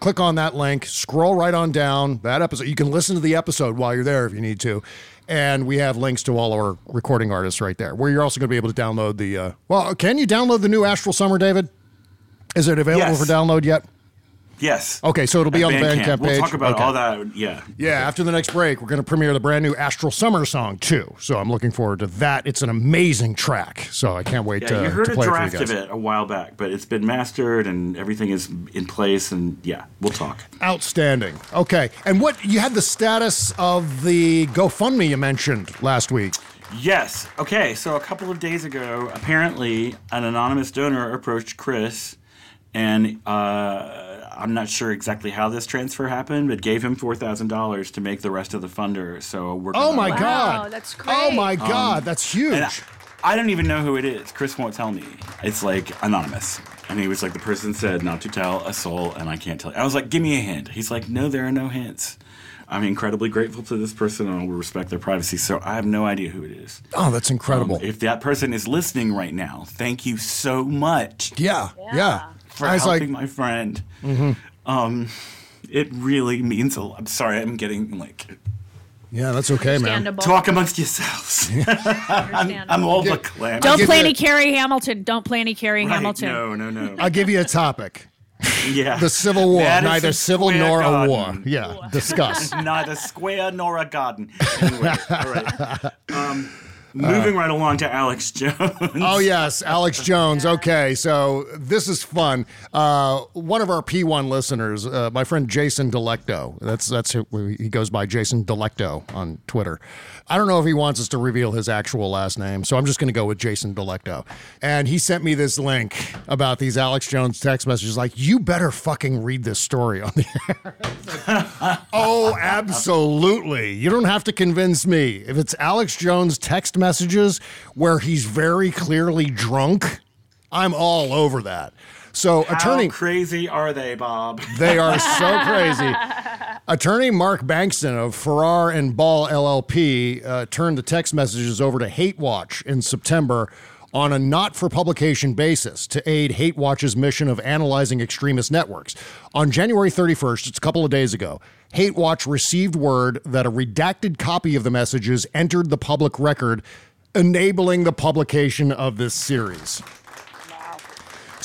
click on that link, scroll right on down that episode. You can listen to the episode while you're there if you need to. And we have links to all our recording artists right there, where you're also going to be able to download the. Uh, well, can you download the new Astral Summer, David? Is it available Yes. for download yet? Yes. Okay, so it'll be At on the Bandcamp We'll talk about Okay. all that. Yeah. Yeah, after the next break, we're going to premiere the brand new Astral Summer song too. So I'm looking forward to that. It's an amazing track, so I can't wait Yeah, to, you heard to a play draft it of it a while back, but it's been mastered and everything is in place. And yeah, we'll talk. Outstanding. Okay, and what you had the status of the GoFundMe you mentioned last week? Yes. Okay. So a couple of days ago, apparently, an anonymous donor approached Chris, and uh, I'm not sure exactly how this transfer happened, but gave him four thousand dollars to make the rest of the funder. So we're. Oh my Wow, God! that's Oh my God, that's huge. Um, I, I don't even know who it is. Chris won't tell me. It's like anonymous. And he was like, the person said not to tell a soul, and I can't tell. You. I was like, give me a hint. He's like, no, there are no hints. I'm incredibly grateful to this person and I will respect their privacy. So I have no idea who it is. oh, that's incredible. Um, if that person is listening right now, thank you so much yeah, yeah. For I was helping like, my friend. Mhm. Um, it really means a lot. I'm sorry, I'm getting like yeah, that's okay, man. Talk amongst yourselves. I'm, I'm all the clan. Don't play any Carrie Hamilton. Don't play any Carrie Right, Hamilton. No, no, no. I'll give you a topic. yeah, The Civil War, Madison neither civil Square nor a war. Yeah, discuss. Neither square nor a garden. Anyway, all right. Um, moving right along to Alex Jones. Oh yes, Alex Jones. Okay, so this is fun. Uh, one of our P1 listeners, uh, my friend Jason Delecto. That's that's who he goes by, Jason Delecto on Twitter. I don't know if he wants us to reveal his actual last name, so I'm just going to go with Jason Delecto. And he sent me this link about these Alex Jones text messages. Like, you better fucking read this story on the air. oh, absolutely. You don't have to convince me. If it's Alex Jones text messages where he's very clearly drunk, I'm all over that. So, How attorney, crazy are they, Bob? they are so crazy. Attorney Mark Bankston of Farrar and Ball LLP uh, turned the text messages over to Hate Watch in September on a not for publication basis to aid Hate Watch's mission of analyzing extremist networks. On January 31st, it's a couple of days ago, Hate Watch received word that a redacted copy of the messages entered the public record, enabling the publication of this series.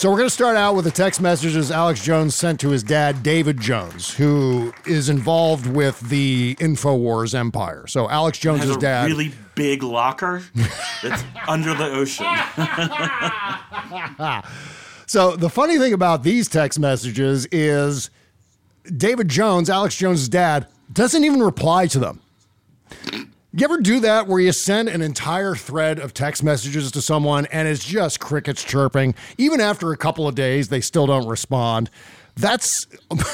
So we're going to start out with the text messages Alex Jones sent to his dad, David Jones, who is involved with the InfoWars empire. So Alex Jones's a dad. really big locker that's under the ocean. So the funny thing about these text messages is David Jones, Alex Jones' dad, doesn't even reply to them. You ever do that where you send an entire thread of text messages to someone and it's just crickets chirping? Even after a couple of days, they still don't respond. That's that's,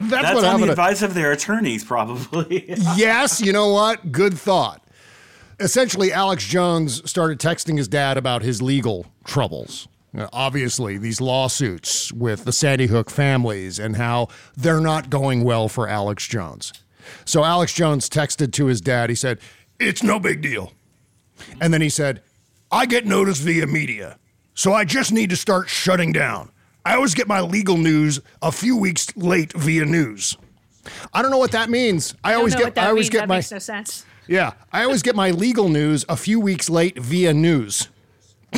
That's, what on happened. the advice of their attorneys, probably. yes, you know what? Good thought. Essentially, Alex Jones started texting his dad about his legal troubles. You know, obviously, these lawsuits with the Sandy Hook families and how they're not going well for Alex Jones. So, Alex Jones texted to his dad. He said, It's no big deal. And then he said, I get noticed via media, so I just need to start shutting down. I always get my legal news a few weeks late via news. I don't know what that means. I, I don't always know get what that I always means. get that my makes no sense. yeah, I always get my legal news a few weeks late via news.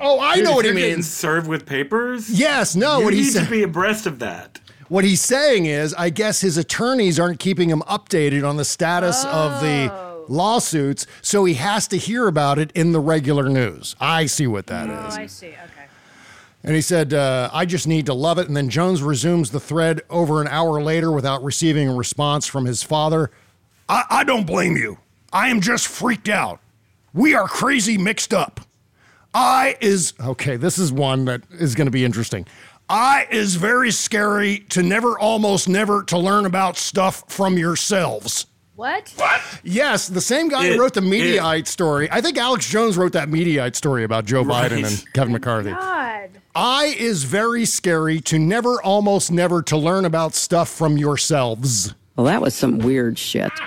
oh, I Dude, know what he means. Served with papers? Yes, no, you what he need said- to be abreast of that. What he's saying is, I guess his attorneys aren't keeping him updated on the status of the lawsuits, so he has to hear about it in the regular news. I see what that Oh, is. I see. Okay. And he said, uh, I just need to love it. And then Jones resumes the thread over an hour later without receiving a response from his father. I, I don't blame you. I am just freaked out. We are crazy mixed up. I is, okay, this is one that is going to be interesting. I is very scary to never, almost never, to learn about stuff from yourselves. What? What? Yes, the same guy It- who wrote the Mediaite story. I think Alex Jones wrote that Mediaite story about Joe Right. Biden and Kevin oh McCarthy. God. I is very scary to never, almost never, to learn about stuff from yourselves. Well, that was some weird shit.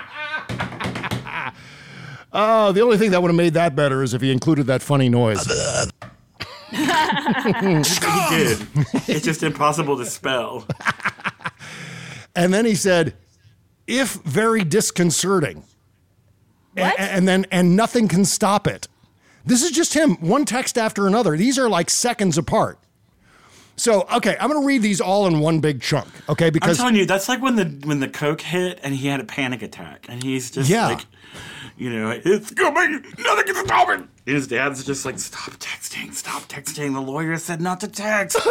Oh, the only thing that would have made that better is if he included that funny noise. he did. It's just impossible to spell. And then he said, if very disconcerting. A- and then, and nothing can stop it. This is just him, one text after another. These are like seconds apart. So, okay, I'm going to read these all in one big chunk, okay? Because I'm telling you, that's like when the when the coke hit and he had a panic attack, and he's just Yeah. like, you know, it's coming, nothing can stop it. And his dad's just like, stop texting, stop texting. The lawyer said not to text.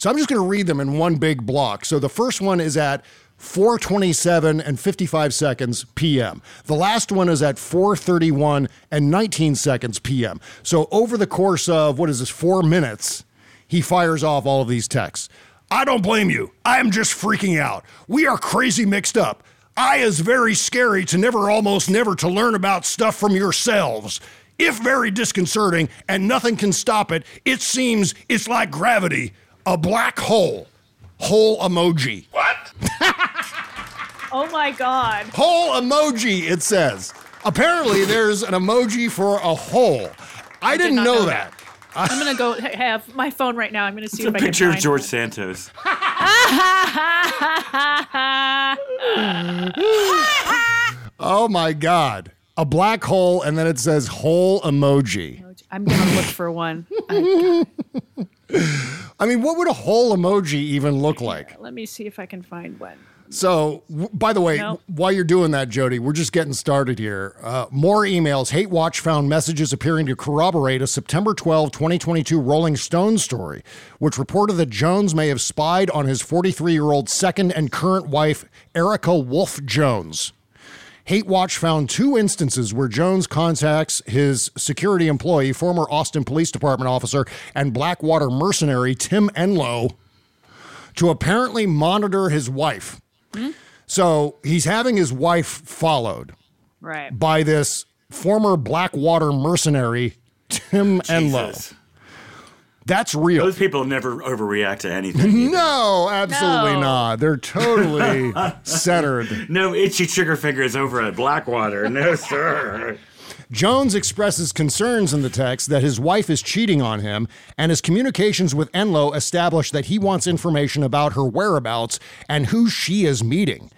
So I'm just going to read them in one big block. So the first one is at 427 and 55 seconds PM. The last one is at 431 and 19 seconds PM. So over the course of what is this 4 minutes, he fires off all of these texts. I don't blame you. I am just freaking out. We are crazy mixed up. I is very scary to never almost never to learn about stuff from yourselves. If very disconcerting and nothing can stop it, it seems it's like gravity, a black hole. Hole emoji. What? oh my god. Hole emoji, it says. Apparently, there's an emoji for a hole. I, did didn't not know, know that. I'm gonna go have my phone right now. I'm gonna see It's a if I can picture of find George Santos. Oh my God. A black hole, and then it says hole emoji. I'm gonna look for one. I mean, what would a hole emoji even look like? Let me see if I can find one. So, w- by the way, w- while you're doing that, Jody, we're just getting started here. Uh, more emails. Hate Watch found messages appearing to corroborate a September 12, 2022 Rolling Stone story, which reported that Jones may have spied on his 43 year old second and current wife, Erika Wulff Jones. Hate Watch found two instances where Jones contacts his security employee, former Austin Police Department officer, and Blackwater mercenary Tim Enlow to apparently monitor his wife. So he's having his wife followed Right. by this former Blackwater mercenary, Tim Enlow. That's real. Those people never overreact to anything. No, absolutely No. not. They're totally centered. No itchy trigger fingers over at Blackwater. No, sir. Jones expresses concerns in the text that his wife is cheating on him, and his communications with Enlow establish that he wants information about her whereabouts and who she is meeting.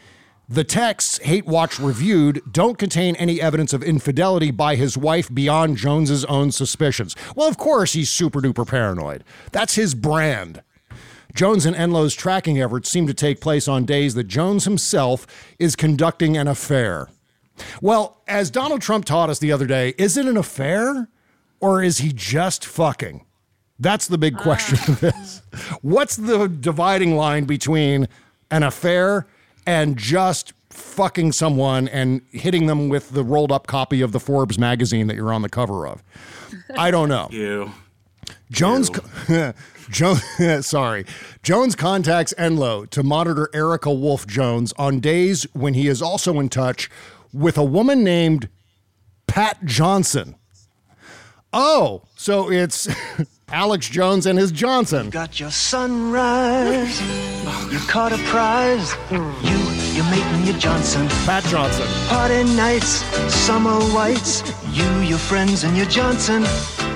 The texts Hate Watch reviewed don't contain any evidence of infidelity by his wife beyond Jones's own suspicions. Well, of course, he's super duper paranoid. That's his brand. Jones and Enlow's tracking efforts seem to take place on days that Jones himself is conducting an affair. Well, as Donald Trump taught us the other day, is it an affair or is he just fucking? That's the big question of ah. this. What's the dividing line between an affair and just fucking someone and hitting them with the rolled up copy of the Forbes magazine that you're on the cover of? I don't know. You. Jones, Jones, sorry, Jones contacts Enlow to monitor Erika Wulff Jones on days when he is also in touch with a woman named Pat Johnson. Oh, so it's Alex Jones and his Johnson. Got your sunrise. You caught a prize. You, you make me a Johnson. Pat Johnson. Party nights, summer whites. You, your friends, and your Johnson.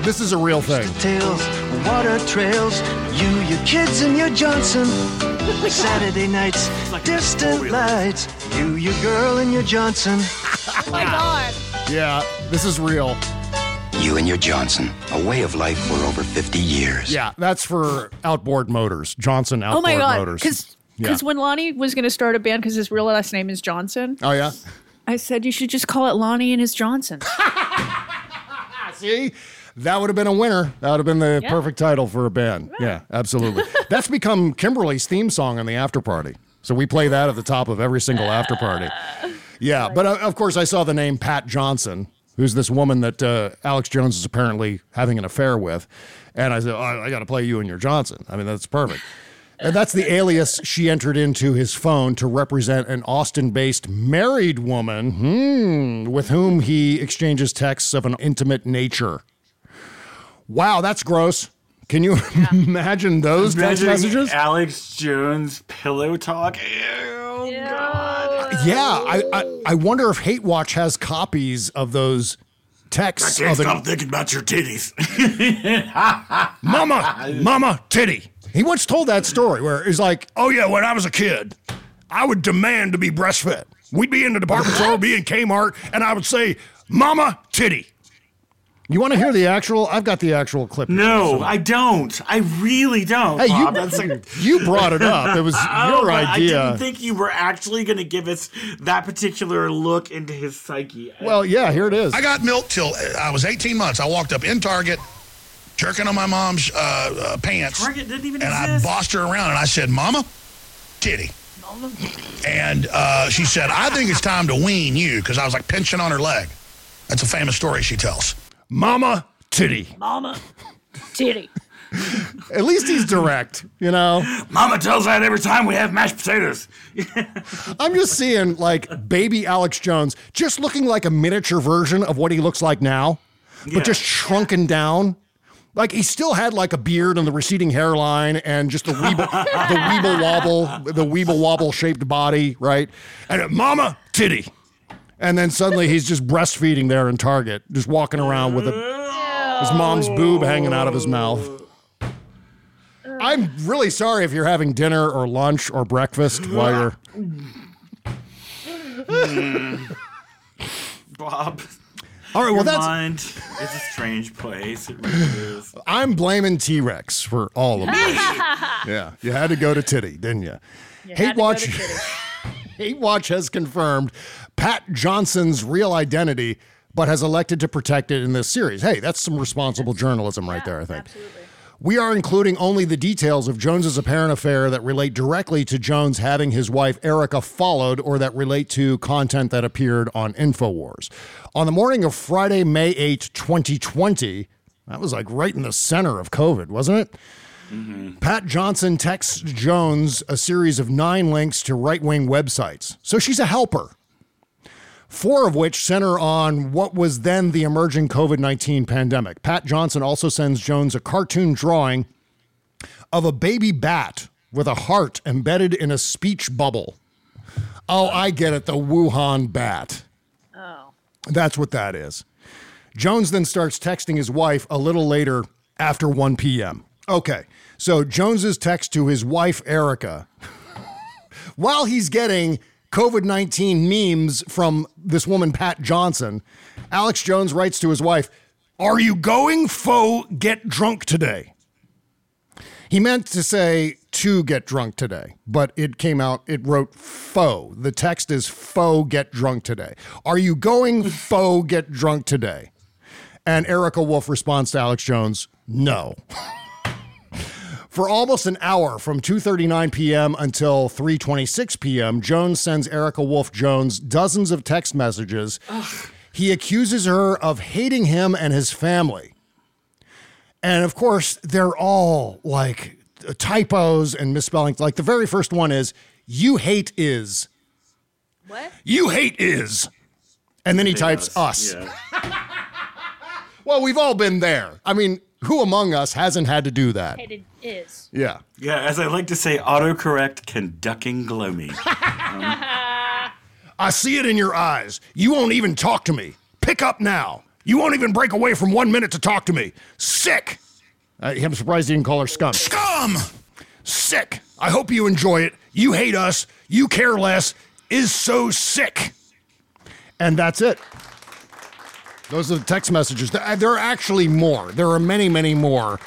This is a real thing. Tales, water trails. You, your kids, and your Johnson. Saturday nights, distant lights. You, your girl, and your Johnson. Oh my god. Yeah, this is real. You and your Johnson, a way of life for over 50 years. Yeah, that's for outboard motors. Johnson outboard Oh my god. motors. Because Yeah. when Lonnie was gonna start a band, because his real last name is Johnson, Oh yeah. I said you should just call it Lonnie and his Johnson. See, that would have been a winner. That would have been the Yeah. perfect title for a band. Yeah, absolutely. That's become Kimberly's theme song in the after party. So we play that at the top of every single after party. Yeah, but uh, of course, I saw the name Pat Johnson, who's this woman that uh, Alex Jones is apparently having an affair with. And I said, oh, I got to play you and your Johnson. I mean, that's perfect. And that's the alias she entered into his phone to represent an Austin based married woman hmm, with whom he exchanges texts of an intimate nature. Wow, that's gross. Can you imagine those text messages? Alex Jones pillow talk. Ew, God. Yeah, I, I, I wonder if Hate Watch has copies of those texts. I texts. can't of the- stop thinking about your titties. Mama, Mama, titty. He once told that story where he's like, "Oh yeah, when I was a kid, I would demand to be breastfed. We'd be in the department store, be in Kmart, and I would say, Mama, titty. You want to hear the actual? I've got the actual clip. here. No, I don't. I really don't. Hey, you- Bob. That's like, you brought it up. It was I your don't I didn't think you were actually going to give us that particular look into his psyche. Well, yeah, here it is. I got milk till I was 18 months. I walked up in Target, jerking on my mom's uh, uh, pants. Target didn't even and exist. I bossed her around and I said, Mama, titty. And uh, she said, I think it's time to wean you because I was like pinching on her leg. That's a famous story she tells. Mama, titty. Mama, titty. At least he's direct, you know. Mama tells that every time we have mashed potatoes. I'm just seeing like baby Alex Jones just looking like a miniature version of what he looks like now, Yeah. but just shrunken down. Like he still had like a beard and the receding hairline and just the weeble, the weeble wobble, the weeble wobble shaped body, right? And mama titty. And then suddenly he's just breastfeeding there in Target, just walking around with a, his mom's boob hanging out of his mouth. I'm really sorry if you're having dinner or lunch or breakfast while you're Bob. All right, well, your that's- mind is a strange place. It really is. I'm blaming T Rex for all of this. yeah, you had to go to Titty, didn't you? You Hate had to go Watch. to Titty. Hate Watch has confirmed Pat Johnson's real identity, but has elected to protect it in this series. Hey, that's some responsible journalism right there, I think. We are including only the details of Jones's apparent affair that relate directly to Jones having his wife Erica followed or that relate to content that appeared on InfoWars. On the morning of Friday, May 8, 2020, that was like right in the center of COVID, wasn't it? Mm-hmm. Pat Johnson texts Jones a series of nine links to right wing websites. So she's a helper. Four of which center on what was then the emerging COVID 19 pandemic. Pat Johnson also sends Jones a cartoon drawing of a baby bat with a heart embedded in a speech bubble. Oh, I get it. The Wuhan bat. Oh. That's what that is. Jones then starts texting his wife a little later after 1 p.m. Okay, so Jones's text to his wife, Erica, while he's getting COVID 19 memes from this woman, Pat Johnson, Alex Jones writes to his wife, Are you going faux get drunk today? He meant to say to get drunk today, but it came out, it wrote faux. The text is faux get drunk today. Are you going faux get drunk today? And Erika Wulff responds to Alex Jones, no. For almost an hour from 2:39 p.m. until 3:26 p.m., Jones sends Erika Wulff Jones dozens of text messages. He accuses her of hating him and his family. And of course, they're all like typos and misspellings. Like the very first one is you hate is. What? You hate is. And then he types us. Well, we've all been there. I mean, who among us hasn't had to do that? Hated is. Yeah. Yeah, as I like to say, autocorrect can ducking glow me. I see it in your eyes. You won't even talk to me. Pick up now. You won't even break away from one minute to talk to me. Sick. Uh, I'm surprised you didn't call her scum. Scum! Sick. I hope you enjoy it. You hate us. You care less. Is so sick. And that's it. Those are the text messages. There uh, there are actually more. There are many, many more.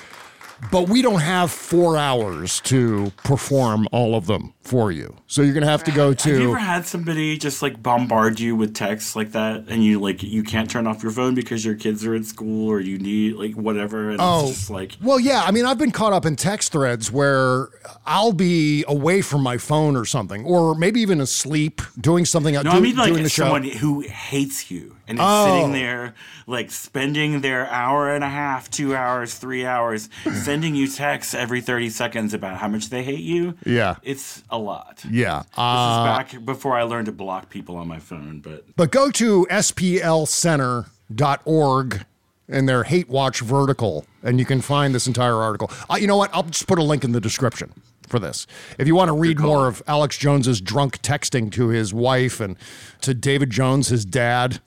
But we don't have four hours to perform all of them for you. So you're going to have to go to. Have you ever had somebody just like bombard you with texts like that, and you like you can't turn off your phone because your kids are at school or you need like whatever, and Oh, it's just like well, yeah. I mean, I've been caught up in text threads where I'll be away from my phone or something, or maybe even asleep doing something. Uh, no, do, I mean like doing the show. someone who hates you and is Oh. sitting there like spending their hour and a half, two hours, three hours, sending you texts every thirty seconds about how much they hate you. Yeah. it's a lot. Yeah. This is Uh, back before I learned to block people on my phone, but but go to splcenter.org in their hate watch vertical, and you can find this entire article. Uh, you know what? I'll just put a link in the description for this. If you want to read more of Alex Jones's drunk texting to his wife and to David Jones, his dad,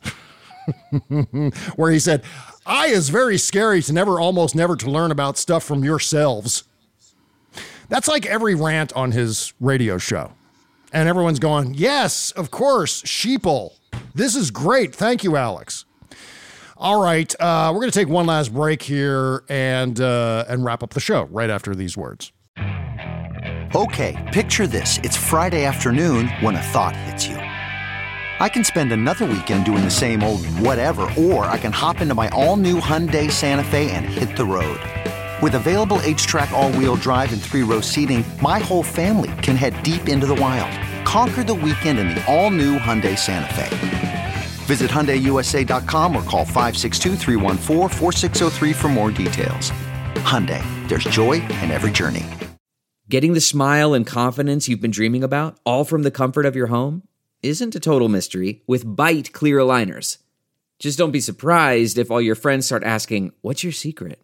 where he said, I is very scary to never, almost never to learn about stuff from yourselves. That's like every rant on his radio show. And everyone's going, yes, of course, sheeple. This is great. Thank you, Alex. All right, uh, we're going to take one last break here and uh, and wrap up the show right after these words. Okay, picture this. It's Friday afternoon when a thought hits you. I can spend another weekend doing the same old whatever, or I can hop into my all new Hyundai Santa Fe and hit the road. With available HTRAC, all wheel drive, and three row seating, my whole family can head deep into the wild. Conquer the weekend in the all new Hyundai Santa Fe. Visit HyundaiUSA.com or call 562-314-4603 for more details. Hyundai, there's joy in every journey. Getting the smile and confidence you've been dreaming about, all from the comfort of your home, isn't a total mystery with Byte Clear Aligners. Just don't be surprised if all your friends start asking, What's your secret?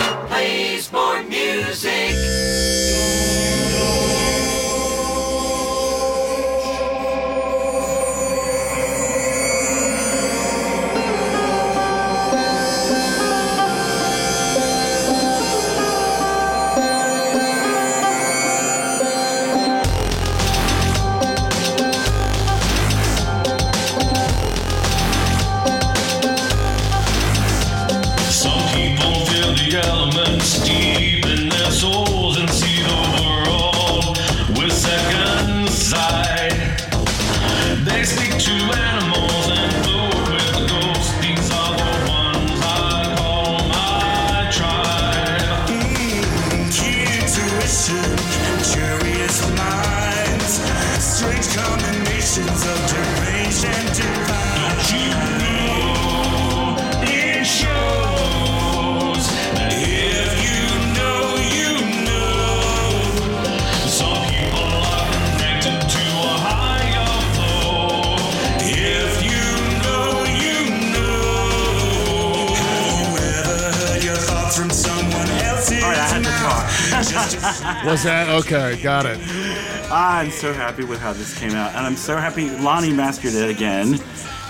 Was that okay? Got it. I'm so happy with how this came out, and I'm so happy Lonnie mastered it again.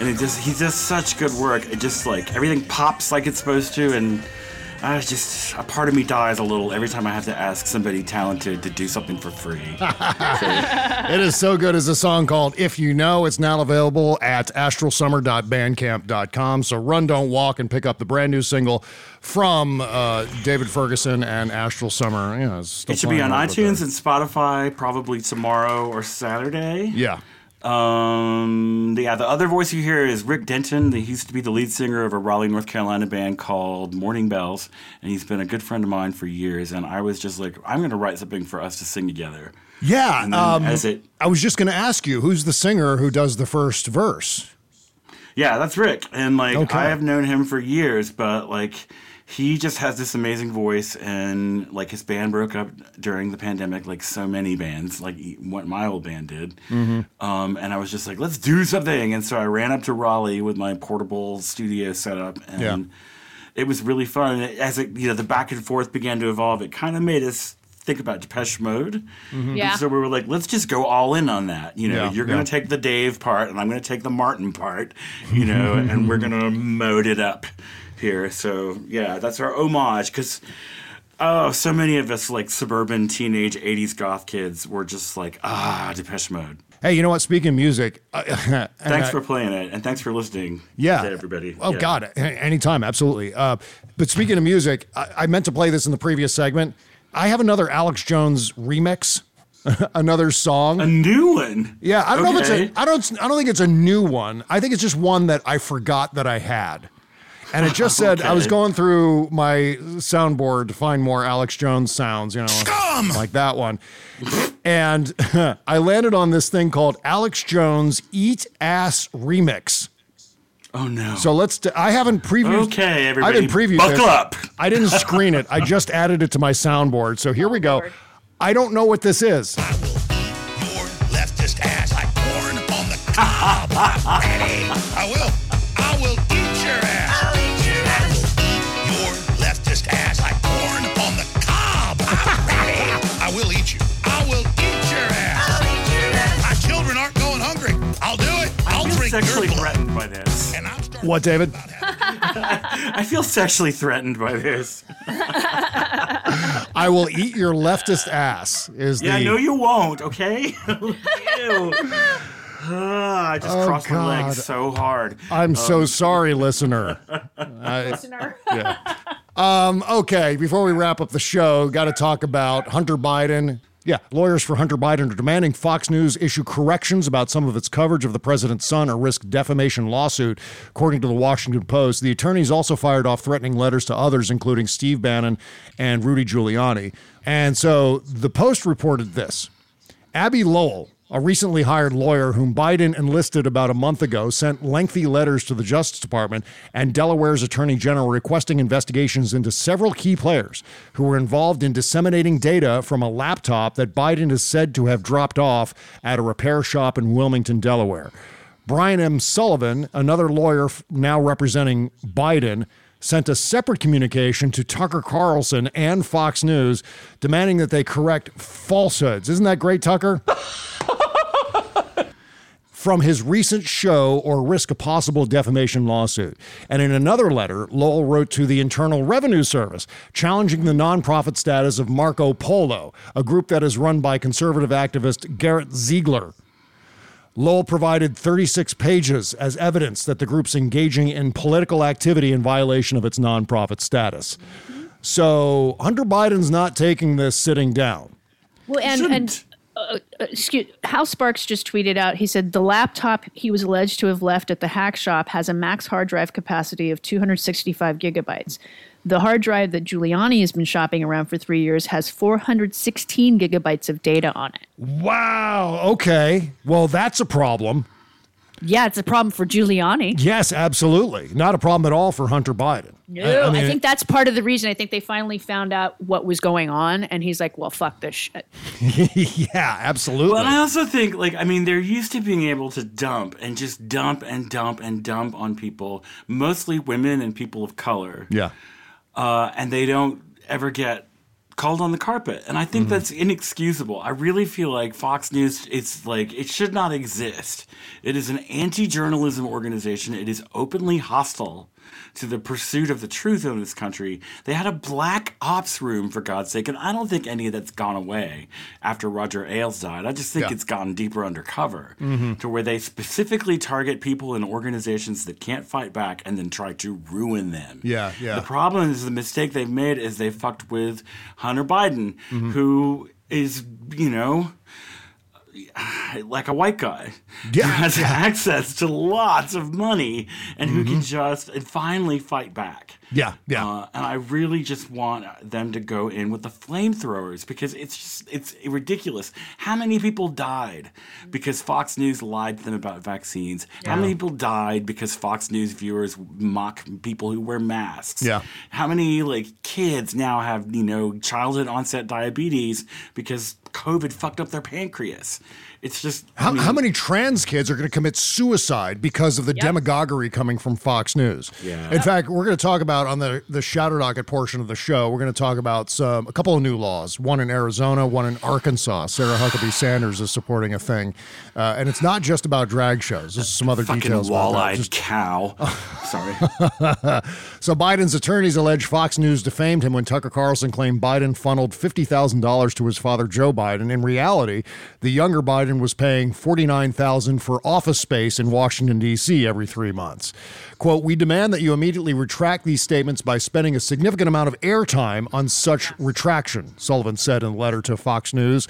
And it just he does such good work. It just like everything pops like it's supposed to, and I just a part of me dies a little every time I have to ask somebody talented to do something for free. it is so good as a song called If You Know. It's now available at astralsummer.bandcamp.com. So run, don't walk, and pick up the brand new single from uh, David Ferguson and Astral Summer. Yeah, It should be on a little bit iTunes and Spotify probably tomorrow or Saturday. Yeah. Um. Yeah. The other voice you hear is Rick Denton. He used to be the lead singer of a Raleigh, North Carolina band called Morning Bells, and he's been a good friend of mine for years. And I was just like, I'm going to write something for us to sing together. Yeah. Um, as it- I was just going to ask you, who's the singer who does the first verse? Yeah, that's Rick. And like Okay. I have known him for years, but like he just has this amazing voice and like his band broke up during the pandemic like so many bands, like what my old band did. Mhm. Um, and I was just like, let's do something. And so I ran up to Raleigh with my portable studio setup and Yeah. it was really fun. As it, you know, the back and forth began to evolve, it kind of made us think about Depeche Mode. Mhm. Yeah. So we were like, let's just go all in on that. You know, Yeah, you're going yeah. to take the Dave part, and I'm going to take the Martin part. You know, and we're going to mode it up here. So yeah, that's our homage because. Oh, so many of us, like suburban teenage 80s goth kids, were just like, ah, Depeche Mode. Hey, you know what? Speaking of music, uh, Thanks I- for playing it, and thanks for listening Yeah. to everybody. Oh Yeah. God, anytime, absolutely. Uh, but speaking of music, I, I meant to play this in the previous segment. I have another Alex Jones remix, another song, a new one. Yeah, I don't know if it's a. I don't. I don't think it's a new one. I think it's just one that I forgot that I had. And it just said I was going through my soundboard to find more Alex Jones sounds, you know, like that one. And I landed on this thing called Alex Jones Eat Ass Remix. Oh no! So let's. d- I haven't previewed. Okay, I everybody, didn't preview. buckle this. up. I didn't screen it. I just added it to my soundboard. So here we go. I don't know what this is. leftist ass. cob. I'm ready. I sexually threatened by this. What, David? I feel sexually threatened by this. I will eat your leftist ass. Is Yeah, the no, you won't. Okay. Ew. Ah, I just Oh, crossed my God. legs so hard. I'm so Um, sorry, listener. I- Listener. yeah. Um, okay, before we wrap up the show, got to talk about Hunter Biden. Yeah, lawyers for Hunter Biden are demanding Fox News issue corrections about some of its coverage of the president's son or risk defamation lawsuit. According to the Washington Post, the attorneys also fired off threatening letters to others, including Steve Bannon and Rudy Giuliani. And so the Post reported this. Abbe Lowell, a recently hired lawyer whom Biden enlisted about a month ago, sent lengthy letters to the Justice Department and Delaware's Attorney General requesting investigations into several key players who were involved in disseminating data from a laptop that Biden is said to have dropped off at a repair shop in Wilmington, Delaware. Brian M. Sullivan, another lawyer now representing Biden, sent a separate communication to Tucker Carlson and Fox News demanding that they correct falsehoods. Isn't that great, Tucker? From his recent show or risk a possible defamation lawsuit. And in another letter, Lowell wrote to the Internal Revenue Service, challenging the nonprofit status of Marco Polo, a group that is run by conservative activist Garrett Ziegler. Lowell provided 36 pages as evidence that the group's engaging in political activity in violation of its nonprofit status. So Hunter Biden's not taking this sitting down. Well, and and uh, uh, excuse, Hal Sparks just tweeted out. He said the laptop he was alleged to have left at the hack shop has a max hard drive capacity of 265 gigabytes. The hard drive that Giuliani has been shopping around for three years has 416 gigabytes of data on it. Wow. Okay. Well, that's a problem. Yeah, it's a problem for Giuliani. Yes, absolutely. Not a problem at all for Hunter Biden. No, I, mean, think that's part of the reason. I think they finally found out what was going on, and he's like, "Well, fuck this shit." yeah, absolutely. Well, and I also think, like, I mean, they're used to being able to dump and just dump and dump and dump on people, mostly women and people of color. Yeah. Uh, and they don't ever get called on the carpet. And I think Mm-hmm. that's inexcusable. I really feel like Fox News, it's like, it should not exist. It is an anti journalism organization, it is openly hostile to the pursuit of the truth in this country. They had a black ops room, for God's sake, and I don't think any of that's gone away after Roger Ailes died. I just think Yeah. it's gotten deeper undercover Mhm. to where they specifically target people and organizations that can't fight back and then try to ruin them. Yeah, yeah. The problem is the mistake they've made is they fucked with Hunter Biden, Mhm. who is, you know, like a white guy Yeah, who has access to lots of money and who can Mhm. just and finally fight back. Yeah, yeah. Uh, and I really just want them to go in with the flamethrowers because it's just it's ridiculous. How many people died because Fox News lied to them about vaccines? How many people died because Fox News viewers mock people who wear masks? Yeah. How many like kids now have, you know, childhood onset diabetes because COVID fucked up their pancreas? It's just I How, mean- how many trans kids are going to commit suicide because of the demagoguery coming from Fox News? Yeah. In fact, we're going to talk about on the the shadow docket portion of the show. We're going to talk about some a couple of new laws. One in Arizona, one in Arkansas. Sarah Huckabee Sanders is supporting a thing, uh, and it's not just about drag shows. There's some other fucking details. about that. wall-eyed Just- cow. Sorry. so Biden's attorneys allege Fox News defamed him when Tucker Carlson claimed Biden funneled fifty thousand dollars to his father Joe Biden. In reality, the younger Biden was paying forty nine thousand for office space in Washington D.C. every three months. "Quote: We demand that you immediately retract these statements by spending a significant amount of airtime on such retraction," Sullivan said in a letter to Fox News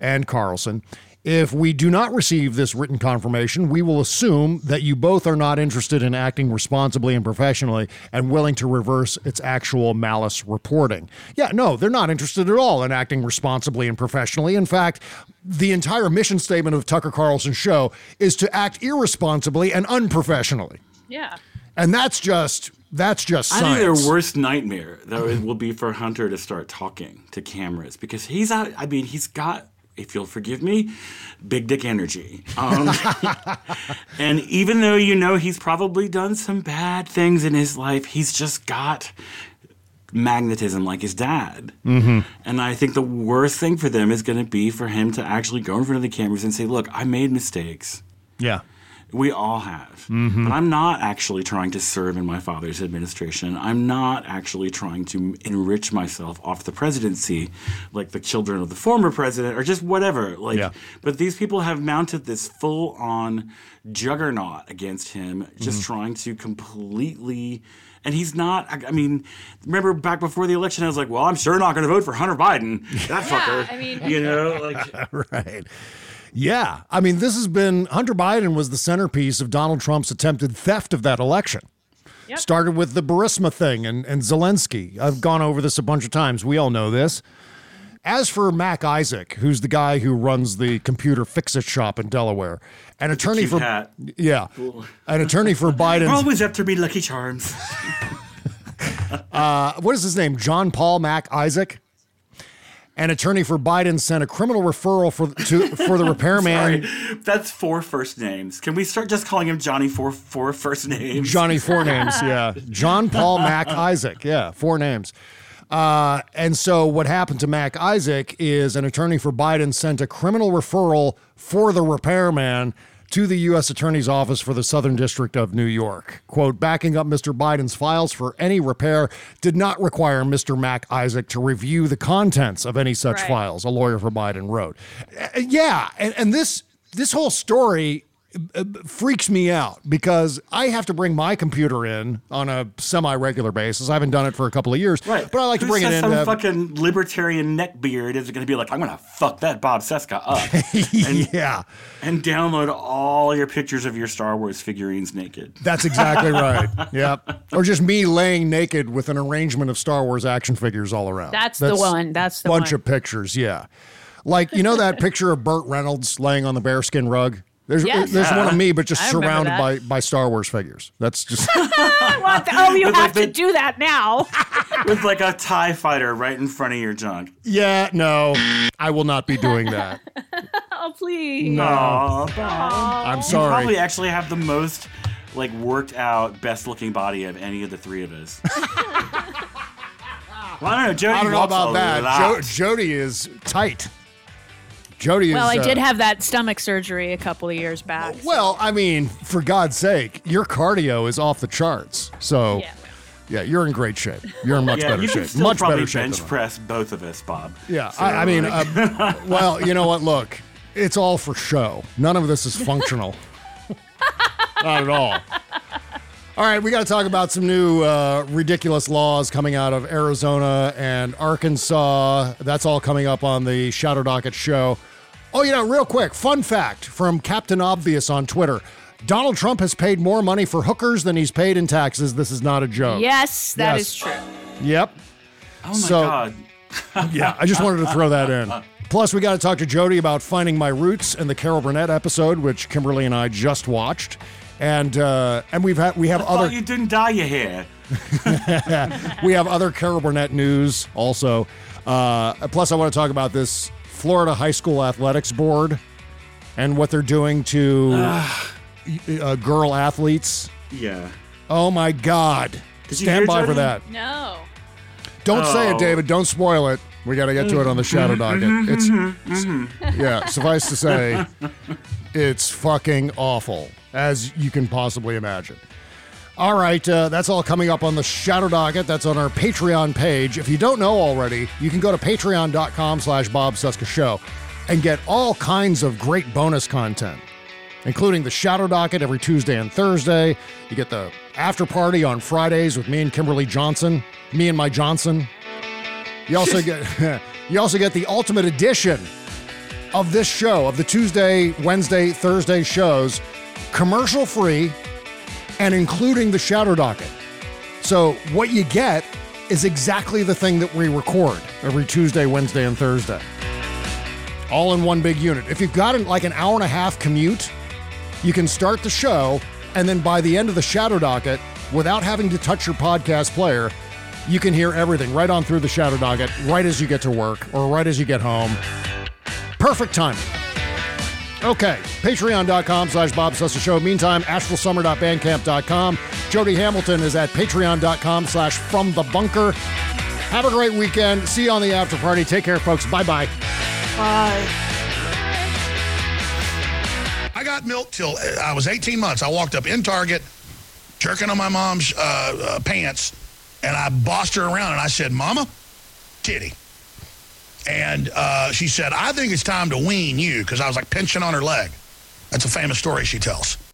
and Carlson. If we do not receive this written confirmation, we will assume that you both are not interested in acting responsibly and professionally and willing to reverse its actual malice reporting. Yeah, no, they're not interested at all in acting responsibly and professionally. In fact, the entire mission statement of Tucker Carlson's show is to act irresponsibly and unprofessionally. Yeah. And that's just that's just I science. think their worst nightmare though it will be for Hunter to start talking to cameras because he's out. I mean, he's got if you'll forgive me, big dick energy. Um, and even though you know he's probably done some bad things in his life, he's just got magnetism like his dad. Mm-hmm. And I think the worst thing for them is going to be for him to actually go in front of the cameras and say, Look, I made mistakes. Yeah. We all have. Mhm. But I'm not actually trying to serve in my father's administration. I'm not actually trying to enrich myself off the presidency like the children of the former president or just whatever. Like Yeah. but these people have mounted this full on juggernaut against him, just Mhm. trying to completely and he's not. I, I mean, remember back before the election, I was like, "Well, I'm sure not going to vote for Hunter Biden." That fucker. I mean- you know, like right. Yeah. I mean, this has been Hunter Biden was the centerpiece of Donald Trump's attempted theft of that election. Started with the Burisma thing and, and Zelensky. I've gone over this a bunch of times. We all know this. As for Mac Isaac, who's the guy who runs the computer fix it shop in Delaware, an attorney for hat. yeah, an attorney for Biden. always after me, Lucky Charms. uh, what is his name? John Paul Mac Isaac. An attorney for Biden sent a criminal referral for to for the repairman Sorry, that's four first names. Can we start just calling him Johnny for four first names? Johnny four names, yeah. John Paul Mac Isaac, yeah, four names. Uh, and so what happened to Mac Isaac is an attorney for Biden sent a criminal referral for the repairman to the U.S. Attorney's Office for the Southern District of New York. Quote, backing up Mr. Biden's files for any repair did not require Mr. Mac Isaac to review the contents of any such Right. files, a lawyer for Biden wrote. Uh, yeah, and, and this this whole story freaks me out because I have to bring my computer in on a semi-regular basis. I haven't done it for a couple of years, Right. but I like to bring it in. Some to fucking libertarian neckbeard is going to be like, I'm going to fuck that Bob Cesca up. and, yeah. And download all your pictures of your Star Wars figurines naked. That's exactly right. Yep. Or just me laying naked with an arrangement of Star Wars action figures all around. That's the one. That's the bunch one. of pictures. Yeah. Like you know that picture of Burt Reynolds laying on the bearskin rug. There's Yes. there's one of me, but just I surrounded by by Star Wars figures. That's just What the- oh, you With, have like, to do that now. With like a TIE fighter right in front of your junk. yeah. No, I will not be doing that. oh, please. No. Aw, Bob. I'm You sorry. probably actually have the most like worked out, best looking body of any of the three of us. well, I don't know. Jody I don't know about that. Jo- Jody is tight. Jody Well, is. I did uh, have that stomach surgery a couple of years back. Well, I mean, for God's sake, your cardio is off the charts. So, yeah, you're in great shape. You're in much yeah, better you shape. still Much probably better shape. bench than I. press both of us, Bob. Yeah, So, I, I mean, like- uh, well, you know what? Look, it's all for show. None of this is functional. Not at all. All right, we got to talk about some new uh, ridiculous laws coming out of Arizona and Arkansas. That's all coming up on the Shadow Docket show. Oh, you know, real quick, fun fact from Captain Obvious on Twitter. Donald Trump has paid more money for hookers than he's paid in taxes. This is not a joke. Yes, that Yes. is true. Yep. Oh my So- god. Yeah, I just wanted to throw that in. Plus, we got to talk to Jody about finding my roots and the Carol Burnett episode, which Kimberly and I just watched, and uh, and we've had we have I other you didn't dye your hair. we have other Carol Burnett news also. Uh, plus, I want to talk about this Florida High School Athletics Board and what they're doing to uh, girl athletes. Yeah. Oh my God! Did Stand hear, by for that. No. Don't say it, Oh. David. Don't spoil it. We got to get to it on the Shadow Docket. It's Mhm. yeah. Suffice to say, it's fucking awful, as you can possibly imagine. All right, uh, that's all coming up on the Shadow Docket. That's on our Patreon page. If you don't know already, you can go to patreon.com slash Bob Cesca Show and get all kinds of great bonus content, including the Shadow Docket every Tuesday and Thursday. You get the after party on Fridays with me and Kimberly Johnson, me and my Johnson. You also get you also get the ultimate edition of this show, of the Tuesday, Wednesday, Thursday shows, commercial free and including the Shadow Docket. So what you get is exactly the thing that we record every Tuesday, Wednesday, and Thursday. All in one big unit. If you've got like an hour and a half commute, you can start the show, and then by the end of the Shadow Docket, without having to touch your podcast player, you can hear everything right on through the Shadow Docket, right as you get to work or right as you get home. Perfect timing. Okay, patreon.com slash Bob Cesca Show. Meantime, astralsummer.bandcamp.com. Jody Hamilton is at patreon.com slash from the bunker. Have a great weekend. See you on the after party. Take care, folks. Bye-bye. Bye. I got milk till uh, I was 18 months. I walked up in Target, jerking on my mom's uh, uh, pants, and I bossed her around and I said, Mama, titty. And uh, she said, I think it's time to wean you because I was like pinching on her leg. That's a famous story she tells.